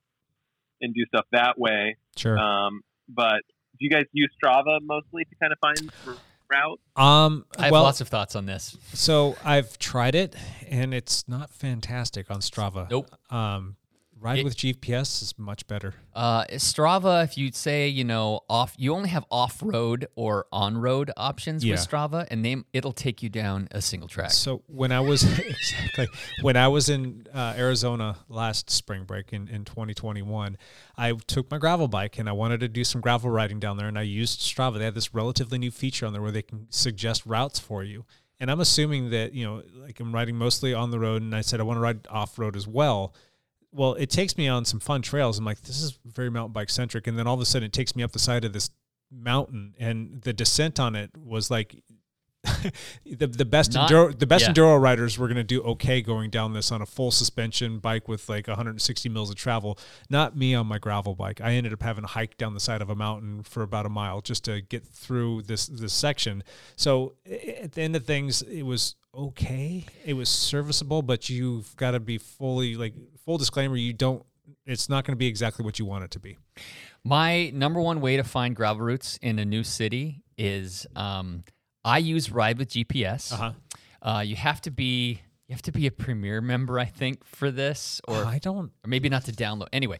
[SPEAKER 8] and do stuff that way.
[SPEAKER 1] Sure.
[SPEAKER 8] Um, but do you guys use Strava mostly to kind of find r- routes?
[SPEAKER 1] Um,
[SPEAKER 2] I have
[SPEAKER 1] well,
[SPEAKER 2] lots of thoughts on this.
[SPEAKER 1] So I've tried it, and it's not fantastic on Strava.
[SPEAKER 2] Nope.
[SPEAKER 1] Um, Ride
[SPEAKER 2] It-
[SPEAKER 1] with GPS is much better.
[SPEAKER 2] Uh, Strava, if you'd say you know off, you only have off-road or on-road options
[SPEAKER 1] Yeah.
[SPEAKER 2] with Strava, and they, it'll take you down a single track.
[SPEAKER 1] So when I was [LAUGHS] exactly when I was in uh, Arizona last spring break in, in 2021, I took my gravel bike and I wanted to do some gravel riding down there, and I used Strava. They have this relatively new feature on there where they can suggest routes for you. And I'm assuming that you know, like I'm riding mostly on the road, and I said I want to ride off road as well. Well, it takes me on some fun trails. I'm like, this is very mountain bike centric, and then all of a sudden it takes me up the side of this mountain, and the descent on it was like [LAUGHS] the the best
[SPEAKER 2] Not-
[SPEAKER 1] enduro the best
[SPEAKER 2] yeah.
[SPEAKER 1] enduro riders were going to do okay going down this on a full suspension bike with like 160 mils of travel. Not me on my gravel bike. I ended up having to hike down the side of a mountain for about a mile just to get through this this section. So eh, at the end of things, it was okay. It was serviceable, but you've got to be fully like full disclaimer. You don't. It's not going to be exactly what you want it to be.
[SPEAKER 2] My number one way to find gravel routes in a new city is um, I use Ride with GPS.
[SPEAKER 1] Uh-huh.
[SPEAKER 2] Uh, you have to be you have to be a premier member, I think, for this, or
[SPEAKER 1] I don't.
[SPEAKER 2] or maybe not to download. Anyway,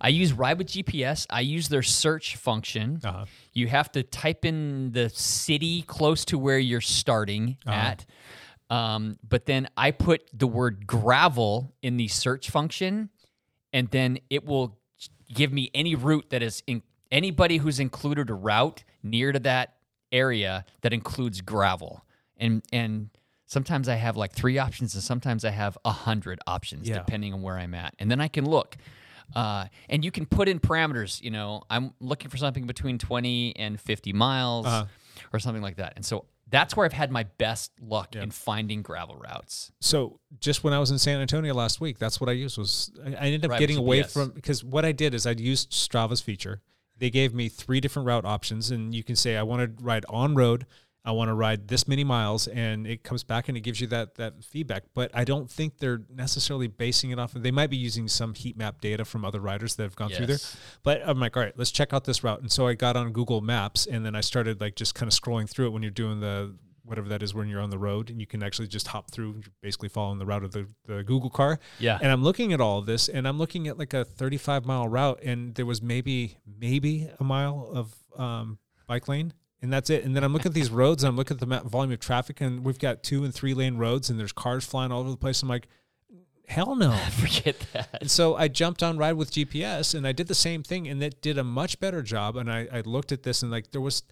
[SPEAKER 2] I use Ride with GPS. I use their search function.
[SPEAKER 1] Uh-huh.
[SPEAKER 2] You have to type in the city close to where you're starting
[SPEAKER 1] Uh-huh.
[SPEAKER 2] at. Um, but then I put the word gravel in the search function, and then it will give me any route that is in anybody who's included a route near to that area that includes gravel. And and sometimes I have like three options, and sometimes I have a hundred options
[SPEAKER 1] Yeah.
[SPEAKER 2] depending on where I'm at. And then I can look. Uh, and you can put in parameters. You know, I'm looking for something between 20 and 50 miles
[SPEAKER 1] Uh-huh.
[SPEAKER 2] or something like that. And so that's where I've had my best luck in finding gravel routes.
[SPEAKER 1] so just when I was in San Antonio last week, that's what I used was I, I ended up
[SPEAKER 2] Right,
[SPEAKER 1] getting away from because what I did is I used Strava's feature. They gave me three different route options, and you can say I want to ride on road, I want to ride this many miles, and it comes back and it gives you that that feedback. But I don't think they're necessarily basing it off. of They might be using some heat map data from other riders that have gone through there. But I'm like, all right, let's check out this route. And so I got on Google Maps, and then I started like just kind of scrolling through it when you're doing the whatever that is when you're on the road and you can actually just hop through basically following the route of the, the google car
[SPEAKER 2] Yeah.
[SPEAKER 1] and i'm looking at all of this and i'm looking at like a 35 mile route and there was maybe maybe a mile of um, bike lane and that's it. And then I'm looking at these roads and I'm looking at the volume of traffic, and we've got two and three lane roads, and there's cars flying all over the place. I'm like, hell no. [LAUGHS]
[SPEAKER 2] Forget that.
[SPEAKER 1] And so I jumped on Ride with GPS and I did the same thing and it did a much better job. And I, I looked at this and like there was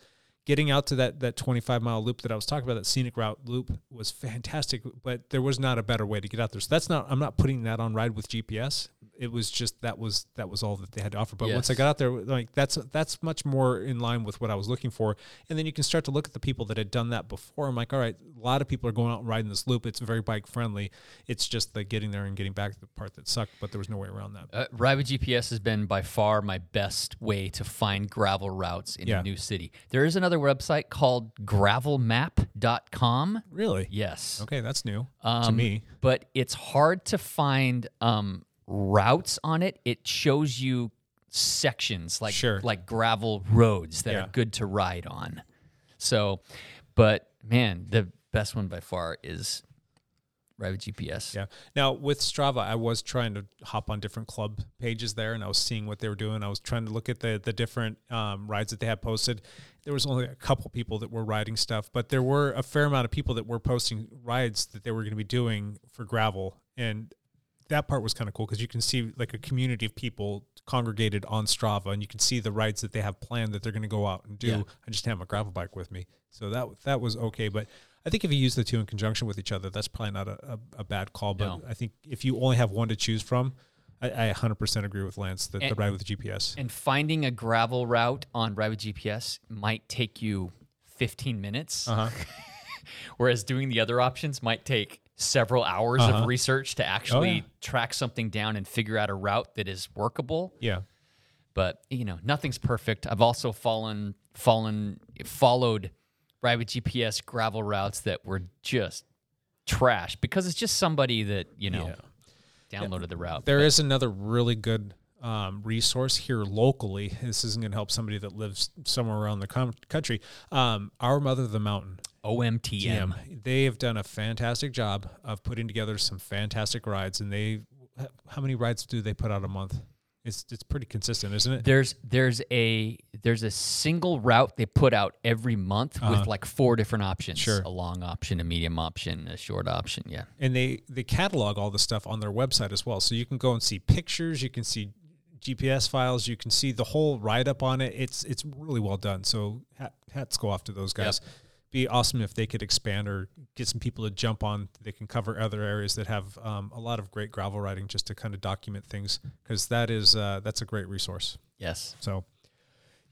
[SPEAKER 1] getting out to that that 25 mile loop that I was talking about, that scenic route loop was fantastic, but there was not a better way to get out there. So that's not I'm not putting that on Ride with GPS. It was just that was that was all that they had to offer. But once I got out there, like that's that's much more in line with what I was looking for. And then you can start to look at the people that had done that before. I'm like, all right, a lot of people are going out and riding this loop. It's very bike friendly. It's just the getting there and getting back the part that sucked, but there was no way around that.
[SPEAKER 2] Uh, Ride with GPS has been by far my best way to find gravel routes in
[SPEAKER 1] Yeah.
[SPEAKER 2] a new city. There is another website called gravelmap.com.
[SPEAKER 1] Really?
[SPEAKER 2] Yes.
[SPEAKER 1] Okay, that's new to
[SPEAKER 2] Um,
[SPEAKER 1] me.
[SPEAKER 2] But it's hard to find um, routes on it. It shows you sections like
[SPEAKER 1] Sure.
[SPEAKER 2] like gravel roads that
[SPEAKER 1] Yeah.
[SPEAKER 2] are good to ride on. So, but man, the best one by far is Ride with GPS.
[SPEAKER 1] Yeah. Now with Strava, I was trying to hop on different club pages there, and I was seeing what they were doing. I was trying to look at the the different um, rides that they had posted. There was only a couple people that were riding stuff, but there were a fair amount of people that were posting rides that they were going to be doing for gravel, and that part was kind of cool because you can see like a community of people congregated on Strava, and you can see the rides that they have planned that they're going to go out and do.
[SPEAKER 2] Yeah.
[SPEAKER 1] I just have my gravel bike with me, so that that was okay. But I think if you use the two in conjunction with each other, that's probably not a, a, a bad call. But
[SPEAKER 2] No.
[SPEAKER 1] I think if you only have one to choose from, I, I 100% agree with Lance that the ride with the GPS.
[SPEAKER 2] And finding a gravel route on Ride with GPS might take you 15 minutes,
[SPEAKER 1] Uh-huh. [LAUGHS]
[SPEAKER 2] whereas doing the other options might take several hours
[SPEAKER 1] Uh-huh.
[SPEAKER 2] of research to actually
[SPEAKER 1] yeah.
[SPEAKER 2] track something down and figure out a route that is workable.
[SPEAKER 1] Yeah.
[SPEAKER 2] But you know, nothing's perfect. I've also fallen, fallen, followed with GPS gravel routes that were just trash because it's just somebody that you know downloaded the route.
[SPEAKER 1] There
[SPEAKER 2] But-
[SPEAKER 1] is another really good um, resource here locally. This isn't going to help somebody that lives somewhere around the com- country. Um, Our Mother of the Mountain.
[SPEAKER 2] OMTM.
[SPEAKER 1] GM. They have done a fantastic job of putting together some fantastic rides, and they how many rides do they put out a month? It's it's pretty consistent, isn't it?
[SPEAKER 2] There's there's a there's a single route they put out every month
[SPEAKER 1] Uh-huh.
[SPEAKER 2] with like four different options.
[SPEAKER 1] Sure.
[SPEAKER 2] A long option, a medium option, a short option. Yeah.
[SPEAKER 1] and they they catalog all the stuff on their website as well so you can go and see pictures you can see gps files you can see the whole write up on it it's it's really well done so hat, hats go off to those guys be awesome if they could expand or get some people to jump on they can cover other areas that have um, a lot of great gravel riding just to kind of document things because that is uh, that's a great resource
[SPEAKER 2] Yes.
[SPEAKER 1] so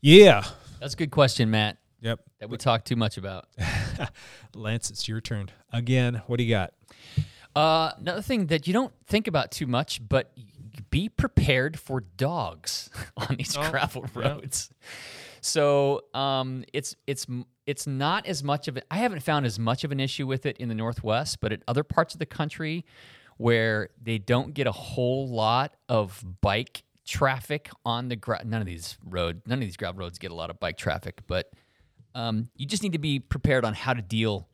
[SPEAKER 1] yeah
[SPEAKER 2] That's a good question, Matt.
[SPEAKER 1] yep
[SPEAKER 2] That we talk too much about. [LAUGHS]
[SPEAKER 1] lance it's your turn again what do you got
[SPEAKER 2] Uh, another thing that you don't think about too much, but be prepared for dogs [LAUGHS] on these
[SPEAKER 1] Oh,
[SPEAKER 2] gravel
[SPEAKER 1] yeah.
[SPEAKER 2] roads. So um, it's it's m- it's not as much of it. I haven't found as much of an issue with it in the Northwest, but in other parts of the country where they don't get a whole lot of bike traffic on the gra- none of these road none of these gravel roads get a lot of bike traffic, but um, you just need to be prepared on how to deal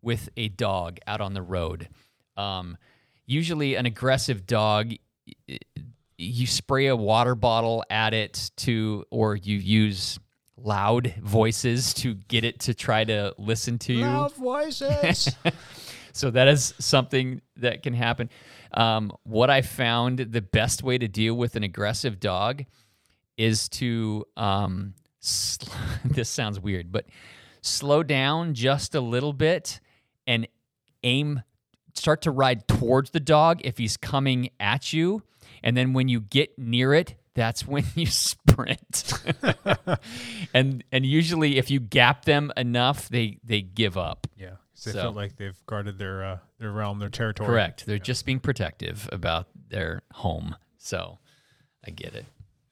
[SPEAKER 2] with a dog out on the road. Um, usually, an aggressive dog, y- you spray a water bottle at it to, or you use loud voices to get it to try to listen to you.
[SPEAKER 1] Loud voices [LAUGHS]
[SPEAKER 2] So that is something that can happen. Um, what I found the best way to deal with an aggressive dog is to um, sl- [LAUGHS] this sounds weird, but slow down just a little bit and aim start to ride towards the dog if he's coming at you and then when you get near it that's [LAUGHS] when you sprint [LAUGHS] and and usually if you gap them enough they they give up
[SPEAKER 1] Yeah. they
[SPEAKER 2] So-
[SPEAKER 1] feel like they've guarded their uh, their realm, their territory.
[SPEAKER 2] correct they're just being protective about their home so i get it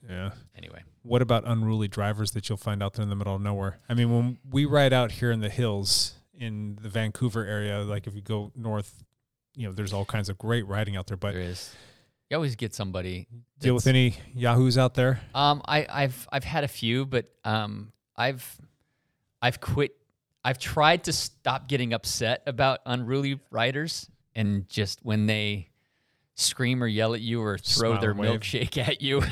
[SPEAKER 1] Yeah.
[SPEAKER 2] anyway
[SPEAKER 1] What about unruly drivers that you'll find out there in the middle of nowhere? I mean, when we ride out here in the hills in the Vancouver area, like if you go north, you know, there's all kinds of great riding out there. But
[SPEAKER 2] there is you always get somebody
[SPEAKER 1] deal with any yahoos out there?
[SPEAKER 2] Um, I, I've I've had a few, but um, I've I've quit. I've tried to stop getting upset about unruly riders, and just when they scream or yell at you or throw
[SPEAKER 1] Smile
[SPEAKER 2] their milkshake at you,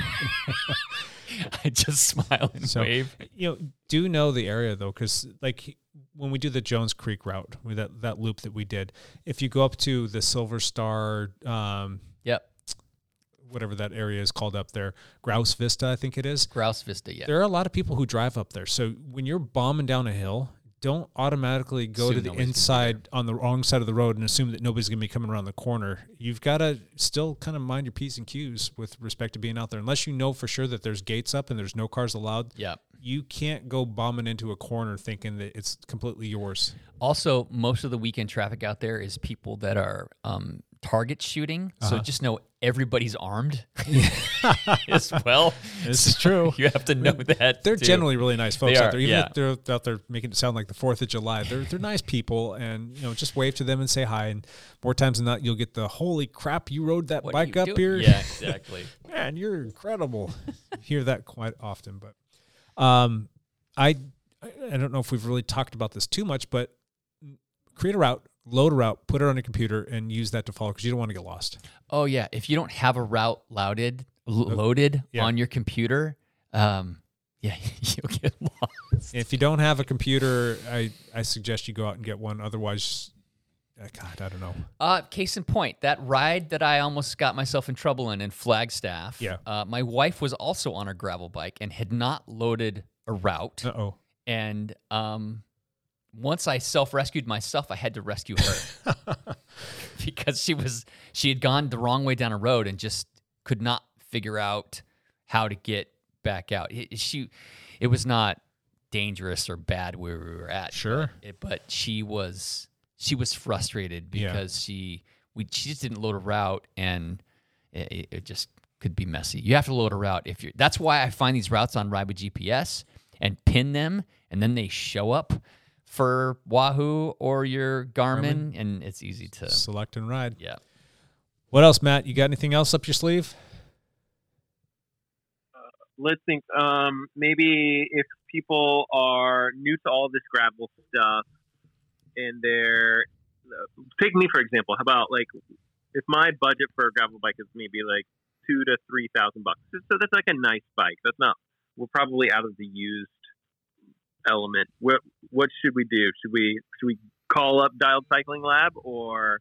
[SPEAKER 2] [LAUGHS] I just smile and
[SPEAKER 1] So,
[SPEAKER 2] wave.
[SPEAKER 1] You know, do know the area though, because like when we do the Jones Creek route, with that that loop that we did, if you go up to the Silver Star, um,
[SPEAKER 2] Yep.
[SPEAKER 1] Whatever that area is called up there, Grouse Vista, I think it is.
[SPEAKER 2] Grouse Vista, yeah.
[SPEAKER 1] There are a lot of people who drive up there. So when you're bombing down a hill, don't automatically go
[SPEAKER 2] Assume
[SPEAKER 1] to the
[SPEAKER 2] nobody's gonna be
[SPEAKER 1] inside on the wrong side of the road and assume that nobody's going to be coming around the corner. You've got to still kind of mind your P's and Q's with respect to being out there. Unless you know for sure that there's gates up and there's no cars allowed,
[SPEAKER 2] Yep.
[SPEAKER 1] you can't go bombing into a corner thinking that it's completely yours.
[SPEAKER 2] Also, most of the weekend traffic out there is people that are um, target shooting. So
[SPEAKER 1] Uh-huh.
[SPEAKER 2] just know everybody's armed [LAUGHS] [LAUGHS] as well.
[SPEAKER 1] This is true. [LAUGHS]
[SPEAKER 2] You have to know that.
[SPEAKER 1] They're
[SPEAKER 2] too.
[SPEAKER 1] generally really nice folks
[SPEAKER 2] They
[SPEAKER 1] out
[SPEAKER 2] are,
[SPEAKER 1] there. Even
[SPEAKER 2] yeah.
[SPEAKER 1] if they're out there making it sound like the Fourth of July, they're they're nice people, and you know just wave to them and say hi. And more times than not, you'll get the "Holy crap, you rode that
[SPEAKER 2] What
[SPEAKER 1] bike up
[SPEAKER 2] doing?"
[SPEAKER 1] here!"
[SPEAKER 2] Yeah, exactly.
[SPEAKER 1] Man, you're incredible. Hear that quite often, but um, I I don't know if we've really talked about this too much, but create a route, load a route, put it on your computer, and use that to follow because you don't want to get lost.
[SPEAKER 2] Oh yeah, if you don't have a route loaded loaded
[SPEAKER 1] Yeah.
[SPEAKER 2] on your computer, um, [LAUGHS] yeah, you'll get lost.
[SPEAKER 1] If you don't have a computer, I I suggest you go out and get one. Otherwise, uh, God, I don't know.
[SPEAKER 2] Uh, case in point, that ride that I almost got myself in trouble in in Flagstaff.
[SPEAKER 1] Yeah.
[SPEAKER 2] Uh, my wife was also on a gravel bike and had not loaded a route.
[SPEAKER 1] Uh oh.
[SPEAKER 2] And um, once I self rescued myself, I had to rescue her [LAUGHS] [LAUGHS] because she was she had gone the wrong way down a road and just could not figure out how to get back out. It, she, it was not dangerous or bad where we were at.
[SPEAKER 1] Sure.
[SPEAKER 2] but, it, but she was she was frustrated
[SPEAKER 1] Yeah.
[SPEAKER 2] because she we she just didn't load a route and it, it- it just could be messy. You have to load a route if you're. That's why I find these routes on Ride with GPS and pin them, and then they show up for Wahoo or your Garmin, and it's easy to
[SPEAKER 1] Select and ride.
[SPEAKER 2] yeah.
[SPEAKER 1] What else, Matt? You got anything else up your sleeve?
[SPEAKER 8] let's think um, maybe if people are new to all this gravel stuff and they're take me for example how about like if my budget for a gravel bike is maybe like two to three thousand bucks so that's like a nice bike that's not we're probably out of the used element. What what should we do? Should we should we call up dialed cycling lab or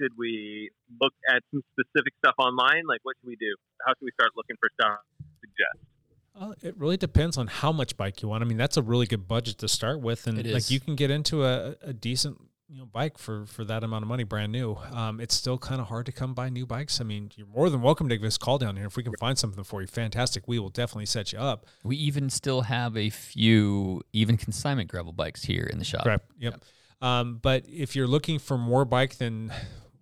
[SPEAKER 8] should we look at some specific stuff online? Like what should we do? How should we start looking for stuff? To suggest.
[SPEAKER 1] Uh, it really depends on how much bike you want. I mean, that's a really good budget to start with, and
[SPEAKER 2] It
[SPEAKER 1] like you can get into a, a decent you know bike for for that amount of money, brand new. Um, it's still kind of hard to come by new bikes. I mean, you're more than welcome to give us a call down here if we can find something for you. Fantastic, we will definitely set you up.
[SPEAKER 2] We even still have a few even consignment gravel bikes here in the shop.
[SPEAKER 1] Correct. Yep. Um, but if you're looking for more bike, then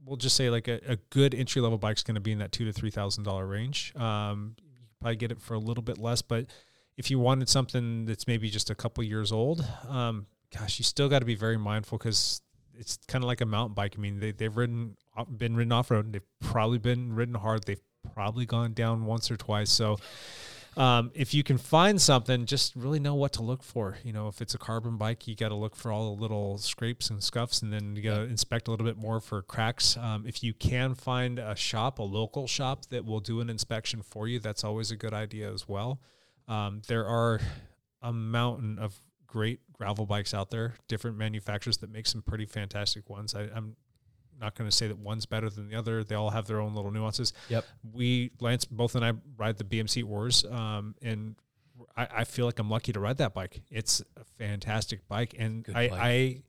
[SPEAKER 1] we'll just say like a, a good entry level bike is going to be in that two to three thousand dollar range. Um, you probably get it for a little bit less, but if you wanted something that's maybe just a couple years old, um, gosh, you still got to be very mindful because it's kind of like a mountain bike. I mean, they they've ridden been ridden off road. And they've probably been ridden hard. They've probably gone down once or twice. So um, if you can find something, just really know what to look for. You know, if it's a carbon bike, you got to look for all the little scrapes and scuffs, and then you got to inspect a little bit more for cracks. Um, if you can find a shop, a local shop that will do an inspection for you, that's always a good idea as well. Um, there are a mountain of great gravel bikes out there, different manufacturers that make some pretty fantastic ones. I, I'm not going to say that one's better than the other. They all have their own little nuances.
[SPEAKER 2] Yep.
[SPEAKER 1] We, Lance, both and I ride the BMC URS, um, and I, I feel like I'm lucky to ride that bike. It's a fantastic bike, and I,
[SPEAKER 2] bike.
[SPEAKER 1] I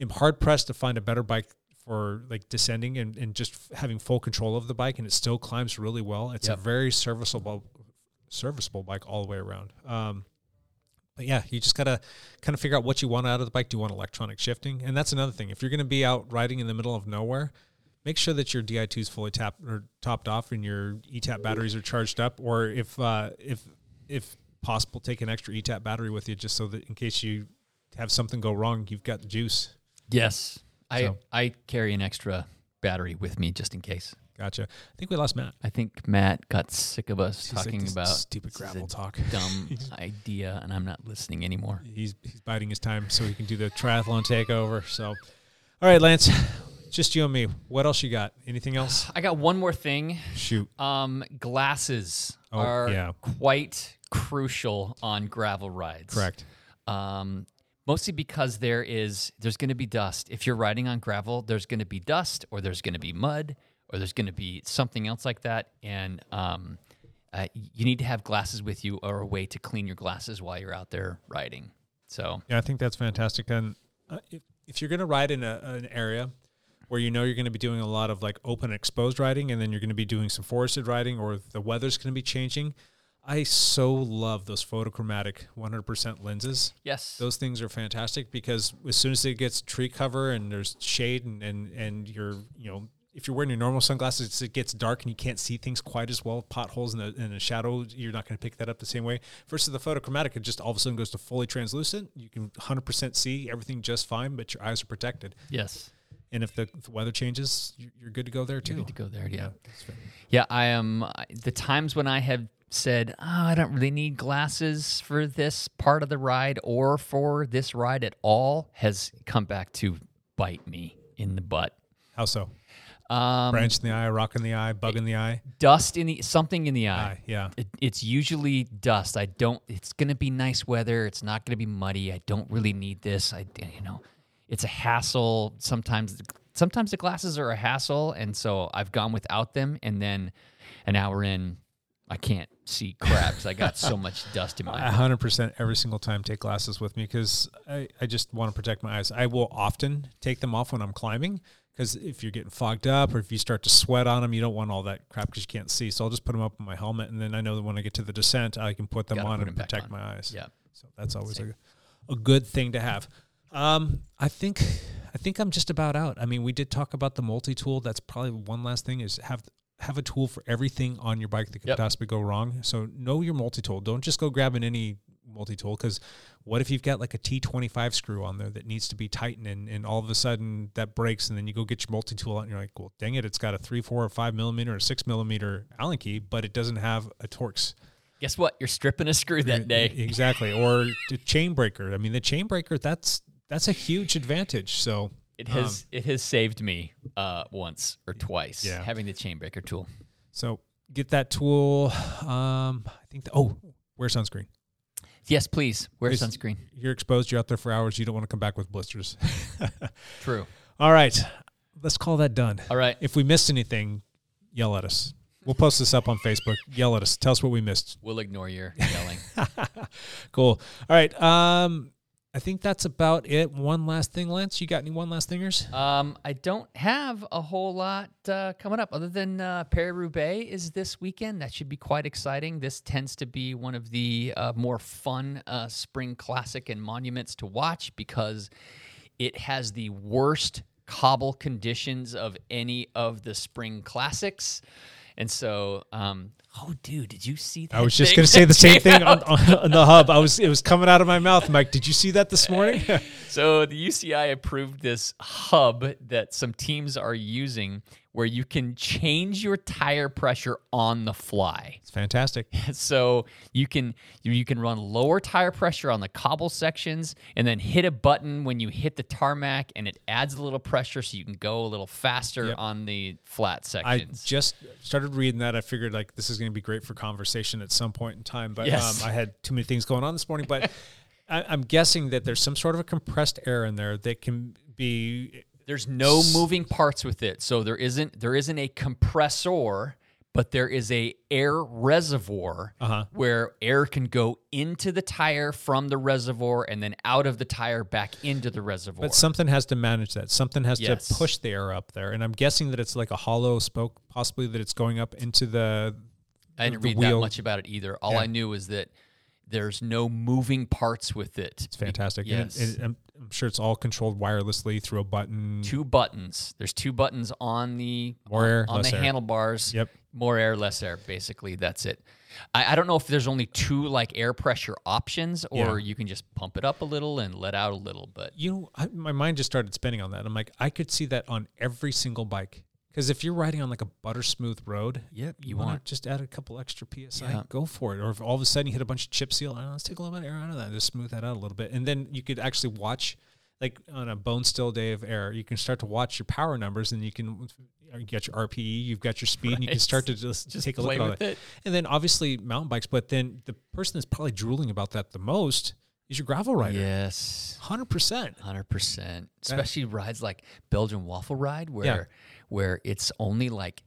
[SPEAKER 1] am hard pressed to find a better bike for like descending and, and just f- having full control of the bike, and it still climbs really well. It's
[SPEAKER 2] Yep.
[SPEAKER 1] a very serviceable, serviceable bike all the way around. Um, yeah, you just gotta kind of figure out what you want out of the bike. Do you want electronic shifting? And that's another thing. If you're gonna be out riding in the middle of nowhere, make sure that your Di2 is fully tapped or topped off and your ETAP batteries are charged up. Or if uh, if if possible, take an extra ETAP battery with you just so that in case you have something go wrong, you've got the juice.
[SPEAKER 2] Yes. I I carry an extra battery with me just in case.
[SPEAKER 1] Gotcha. I think we lost Matt.
[SPEAKER 2] I think Matt got sick of us
[SPEAKER 1] He's
[SPEAKER 2] talking
[SPEAKER 1] "This
[SPEAKER 2] about
[SPEAKER 1] stupid gravel talk." [LAUGHS]
[SPEAKER 2] dumb [LAUGHS] idea, and I'm not listening anymore.
[SPEAKER 1] He's he's biding his time so he can do the triathlon takeover. So, all right, Lance, just you and me. What else you got? Anything else? [SIGHS]
[SPEAKER 2] I got one more thing.
[SPEAKER 1] Shoot.
[SPEAKER 2] Um, glasses
[SPEAKER 1] Oh,
[SPEAKER 2] are
[SPEAKER 1] yeah.
[SPEAKER 2] quite crucial on gravel rides.
[SPEAKER 1] Correct.
[SPEAKER 2] Um, mostly because there is there's going to be dust. If you're riding on gravel, there's going to be dust, or there's going to be mud, or there's going to be something else like that, and um, uh, you need to have glasses with you or a way to clean your glasses while you're out there riding. So
[SPEAKER 1] Yeah, I think that's fantastic. And uh, if, if you're going to ride in a, an area where you know you're going to be doing a lot of like open exposed riding, and then you're going to be doing some forested riding, or the weather's going to be changing, I so love those photochromatic 100% lenses.
[SPEAKER 2] Yes.
[SPEAKER 1] Those things are fantastic because as soon as it gets tree cover and there's shade and, and, and you're, you know, if you're wearing your normal sunglasses, it gets dark and you can't see things quite as well. Potholes in the, in the shadow, you're not going to pick that up the same way. Versus the photochromatic, it just all of a sudden goes to fully translucent. You can 100% see everything just fine, but your eyes are protected.
[SPEAKER 2] Yes.
[SPEAKER 1] And if the, if the weather changes, you- you're good to go there too.
[SPEAKER 2] You're good to go there. Yeah.
[SPEAKER 1] fair.
[SPEAKER 2] Yeah, I am. I- The times when I have said, oh, I don't really need glasses for this part of the ride or for this ride at all has come back to bite me in the butt.
[SPEAKER 1] How so?
[SPEAKER 2] Um,
[SPEAKER 1] Branch in the eye, rock in the eye, bug in the eye.
[SPEAKER 2] dust in the something in the eye.
[SPEAKER 1] Eye, yeah.
[SPEAKER 2] It, it's usually dust. I don't. It's gonna be nice weather. It's not gonna be muddy. I don't really need this. I you know, it's a hassle. Sometimes sometimes the glasses are a hassle, and so I've gone without them. And then an hour in, I can't see crap I got so [LAUGHS] much dust in my
[SPEAKER 1] A
[SPEAKER 2] eye.
[SPEAKER 1] hundred percent every single time take glasses with me because I, I just want to protect my eyes. I will often take them off when I'm climbing because if you're getting fogged up or if you start to sweat on them, you don't want all that crap because you can't see. So I'll just put them up in my helmet, and then I know that when I get to the descent, I can put them
[SPEAKER 2] Gotta
[SPEAKER 1] on
[SPEAKER 2] put
[SPEAKER 1] and
[SPEAKER 2] 'em back
[SPEAKER 1] protect
[SPEAKER 2] on.
[SPEAKER 1] my eyes.
[SPEAKER 2] Yeah.
[SPEAKER 1] So that's always
[SPEAKER 2] Same.
[SPEAKER 1] a, a good thing to have. Um, I think I think I'm just about out. I mean, we did talk about the multi tool. That's probably one last thing is have have a tool for everything on your bike that could
[SPEAKER 2] Yep.
[SPEAKER 1] possibly go wrong. So know your multi tool. Don't just go grabbing any multi tool because what if you've got like a T25 screw on there that needs to be tightened and, and all of a sudden that breaks and then you go get your multi tool out and you're like, well, dang it, it's got a three, four, or five millimeter or six millimeter Allen key, but it doesn't have a Torx.
[SPEAKER 2] Guess what? You're stripping a screw that day.
[SPEAKER 1] Exactly. Or the chain breaker. I mean, the chain breaker, that's that's a huge advantage. So
[SPEAKER 2] It
[SPEAKER 1] um,
[SPEAKER 2] has it has saved me uh, once or twice.
[SPEAKER 1] Yeah.
[SPEAKER 2] having the chain breaker tool.
[SPEAKER 1] so get that tool. Um, I think. The, oh, wear sunscreen.
[SPEAKER 2] Yes, please wear
[SPEAKER 1] It's-
[SPEAKER 2] sunscreen.
[SPEAKER 1] You're exposed. You're out there for hours. You don't want to come back with blisters. [LAUGHS]
[SPEAKER 2] True.
[SPEAKER 1] All right, let's call that done.
[SPEAKER 2] All right.
[SPEAKER 1] If we missed anything, yell at us. We'll post this up on Facebook. Yell at us. Tell us what we missed.
[SPEAKER 2] We'll ignore your [LAUGHS] yelling.
[SPEAKER 1] Cool. All right. Um, I think that's about it. One last thing, Lance. You got any one last thingers?
[SPEAKER 2] Um, I don't have a whole lot uh, coming up other than uh, Paris Roubaix is this weekend. That should be quite exciting. This tends to be one of the uh, more fun uh, spring classic and monuments to watch because it has the worst cobble conditions of any of the spring classics. And so, um, oh, dude, did you see that?
[SPEAKER 1] I was just going to say the same thing on, on the hub. I was. It was coming out of my mouth. Mike, did you see that this morning? [LAUGHS]
[SPEAKER 2] So the UCI approved this hub that some teams are using where you can change your tire pressure on the fly.
[SPEAKER 1] it's fantastic. [LAUGHS]
[SPEAKER 2] So you can you, can run lower tire pressure on the cobble sections and then hit a button when you hit the tarmac and it adds a little pressure so you can go a little faster
[SPEAKER 1] Yep.
[SPEAKER 2] on the flat
[SPEAKER 1] I
[SPEAKER 2] sections.
[SPEAKER 1] just started reading that. I figured like this is going to be great for conversation at some point in time. But
[SPEAKER 2] Yes.
[SPEAKER 1] um, I had too many things going on this morning. But [LAUGHS] I, I'm guessing that there's some sort of a compressed air in there that can be.
[SPEAKER 2] There's no moving parts with it. So there isn't there isn't a compressor, but there is a air reservoir
[SPEAKER 1] Uh-huh.
[SPEAKER 2] where air can go into the tire from the reservoir and then out of the tire back into the reservoir.
[SPEAKER 1] But something has to manage that. Something has
[SPEAKER 2] Yes.
[SPEAKER 1] to push the air up there. And I'm guessing that it's like a hollow spoke, possibly that it's going up into the.
[SPEAKER 2] I didn't read
[SPEAKER 1] wheel.
[SPEAKER 2] that much about it either. All
[SPEAKER 1] Yeah.
[SPEAKER 2] I knew was that there's no moving parts with it.
[SPEAKER 1] It's fantastic.
[SPEAKER 2] Yes.
[SPEAKER 1] it- it- I'm, I'm sure it's all controlled wirelessly through a button.
[SPEAKER 2] two buttons. There's two buttons on the
[SPEAKER 1] More air,
[SPEAKER 2] on the
[SPEAKER 1] air.
[SPEAKER 2] handlebars.
[SPEAKER 1] Yep.
[SPEAKER 2] More air, less air. Basically, that's it. I, I don't know if there's only two like air pressure options, or
[SPEAKER 1] Yeah.
[SPEAKER 2] you can just pump it up a little and let out a little. But
[SPEAKER 1] you know, I, my mind just started spinning on that. I'm like, I could see that on every single bike. Because if you're riding on like a butter smooth road,
[SPEAKER 2] Yep,
[SPEAKER 1] you,
[SPEAKER 2] you
[SPEAKER 1] want to just add a couple extra psi,
[SPEAKER 2] Yeah.
[SPEAKER 1] go for it. Or if all of a sudden you hit a bunch of chip seal, "Oh, let's take a little bit of air out of that, just smooth that out a little bit, and then you could actually watch like on a bone still day of air, you can start to watch your power numbers, and you can you got your RPE, you've got your speed, and you can start to just,
[SPEAKER 2] Just
[SPEAKER 1] take a look at that.
[SPEAKER 2] it.
[SPEAKER 1] And then obviously mountain bikes, but then the person that's probably drooling about that the most is your gravel rider.
[SPEAKER 2] Yes.
[SPEAKER 1] Hundred percent.
[SPEAKER 2] Hundred percent. Especially rides like Belgian waffle ride where
[SPEAKER 1] Yeah.
[SPEAKER 2] Where it's only like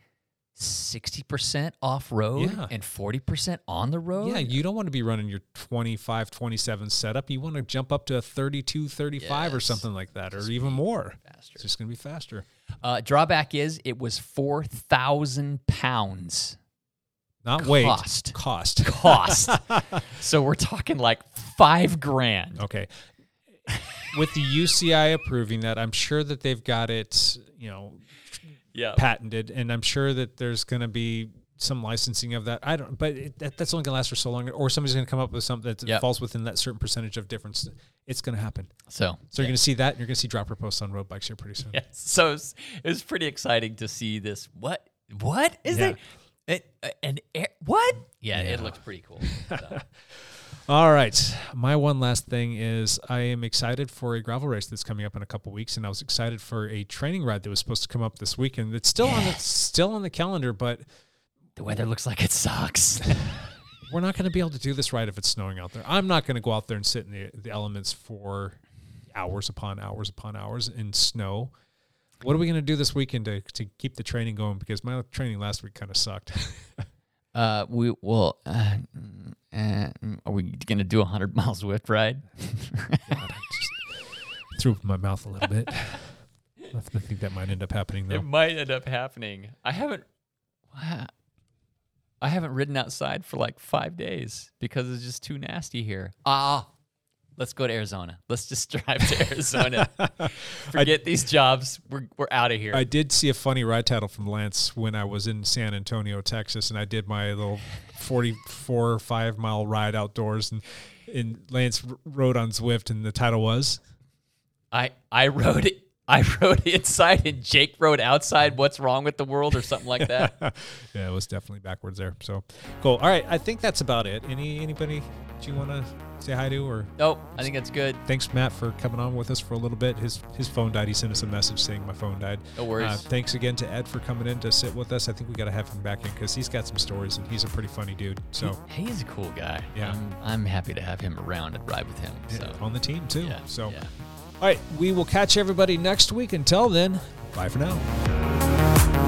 [SPEAKER 2] sixty percent off road
[SPEAKER 1] Yeah.
[SPEAKER 2] and forty percent on the road.
[SPEAKER 1] Yeah, you don't want to be running your 25, 27 setup. You want to jump up to a 32, 35 or something like that, or even more. Faster. It's just going to be faster.
[SPEAKER 2] Uh, drawback is it was four thousand pounds
[SPEAKER 1] Not weight,
[SPEAKER 2] Cost.
[SPEAKER 1] Cost.
[SPEAKER 2] cost. [LAUGHS] [LAUGHS] so we're talking like five grand.
[SPEAKER 1] Okay. With the UCI approving that, I'm sure that they've got it, you know,
[SPEAKER 2] Yeah.
[SPEAKER 1] patented, and I'm sure that there's going to be some licensing of that. I don't, but it, that, that's only going to last for so long, or somebody's going to come up with something that
[SPEAKER 2] Yep.
[SPEAKER 1] falls within that certain percentage of difference. It's going to happen.
[SPEAKER 2] So
[SPEAKER 1] So you're going to see that, and you're going to see dropper posts on road bikes here pretty soon.
[SPEAKER 2] Yes. [LAUGHS] So it was, it was pretty exciting to see this. What? What is
[SPEAKER 1] Yeah.
[SPEAKER 2] it? It, uh, an air, what? Yeah, it looks pretty cool. So, [LAUGHS]
[SPEAKER 1] All right. My one last thing is I am excited for a gravel race that's coming up in a couple weeks, and I was excited for a training ride that was supposed to come up this weekend. It's still on the still on the calendar, but
[SPEAKER 2] the weather looks like it sucks. [LAUGHS]
[SPEAKER 1] we're not going to be able to do this ride if it's snowing out there. I'm not going to go out there and sit in the, the elements for hours upon hours upon hours in snow. What are we going to do this weekend to, to keep the training going? Because my training last week kind of sucked. [LAUGHS]
[SPEAKER 2] uh, we well, uh, are we gonna do a hundred [LAUGHS] mile Zwift ride? [LAUGHS]
[SPEAKER 1] Threw my mouth a little bit. I think that might end up happening though.
[SPEAKER 2] It might end up happening. I haven't. [SIGHS] I haven't ridden outside for like five days because it's just too nasty here. Ah, let's go to Arizona. Let's just [LAUGHS] drive to Arizona. [LAUGHS] Forget these jobs. We're we're out of here.
[SPEAKER 1] I did see a funny ride title from Lance when I was in San Antonio, Texas, and I did my little 44 or 5 mile ride outdoors. And, and Lance rode on Zwift, and the title was
[SPEAKER 2] I I rode it. I [LAUGHS] rode inside and Jake rode outside. What's wrong with the world or something like that? [LAUGHS]
[SPEAKER 1] yeah, it was definitely backwards there. So cool. All right, I think that's about it. Any anybody that you want to say hi to or?
[SPEAKER 2] Nope, I think that's good.
[SPEAKER 1] Thanks, Matt, for coming on with us for a little bit. His his phone died. He sent us a message saying my phone died.
[SPEAKER 2] No worries.
[SPEAKER 1] Uh, thanks again to Ed for coming in to sit with us. I think we got to have him back in because he's got some stories and he's a pretty funny dude. So
[SPEAKER 2] He is a cool guy.
[SPEAKER 1] Yeah.
[SPEAKER 2] I'm, I'm happy to have him around and ride with him. So
[SPEAKER 1] on the team too.
[SPEAKER 2] Yeah,
[SPEAKER 1] so
[SPEAKER 2] yeah.
[SPEAKER 1] All right, we will catch everybody next week. Until then, bye for now.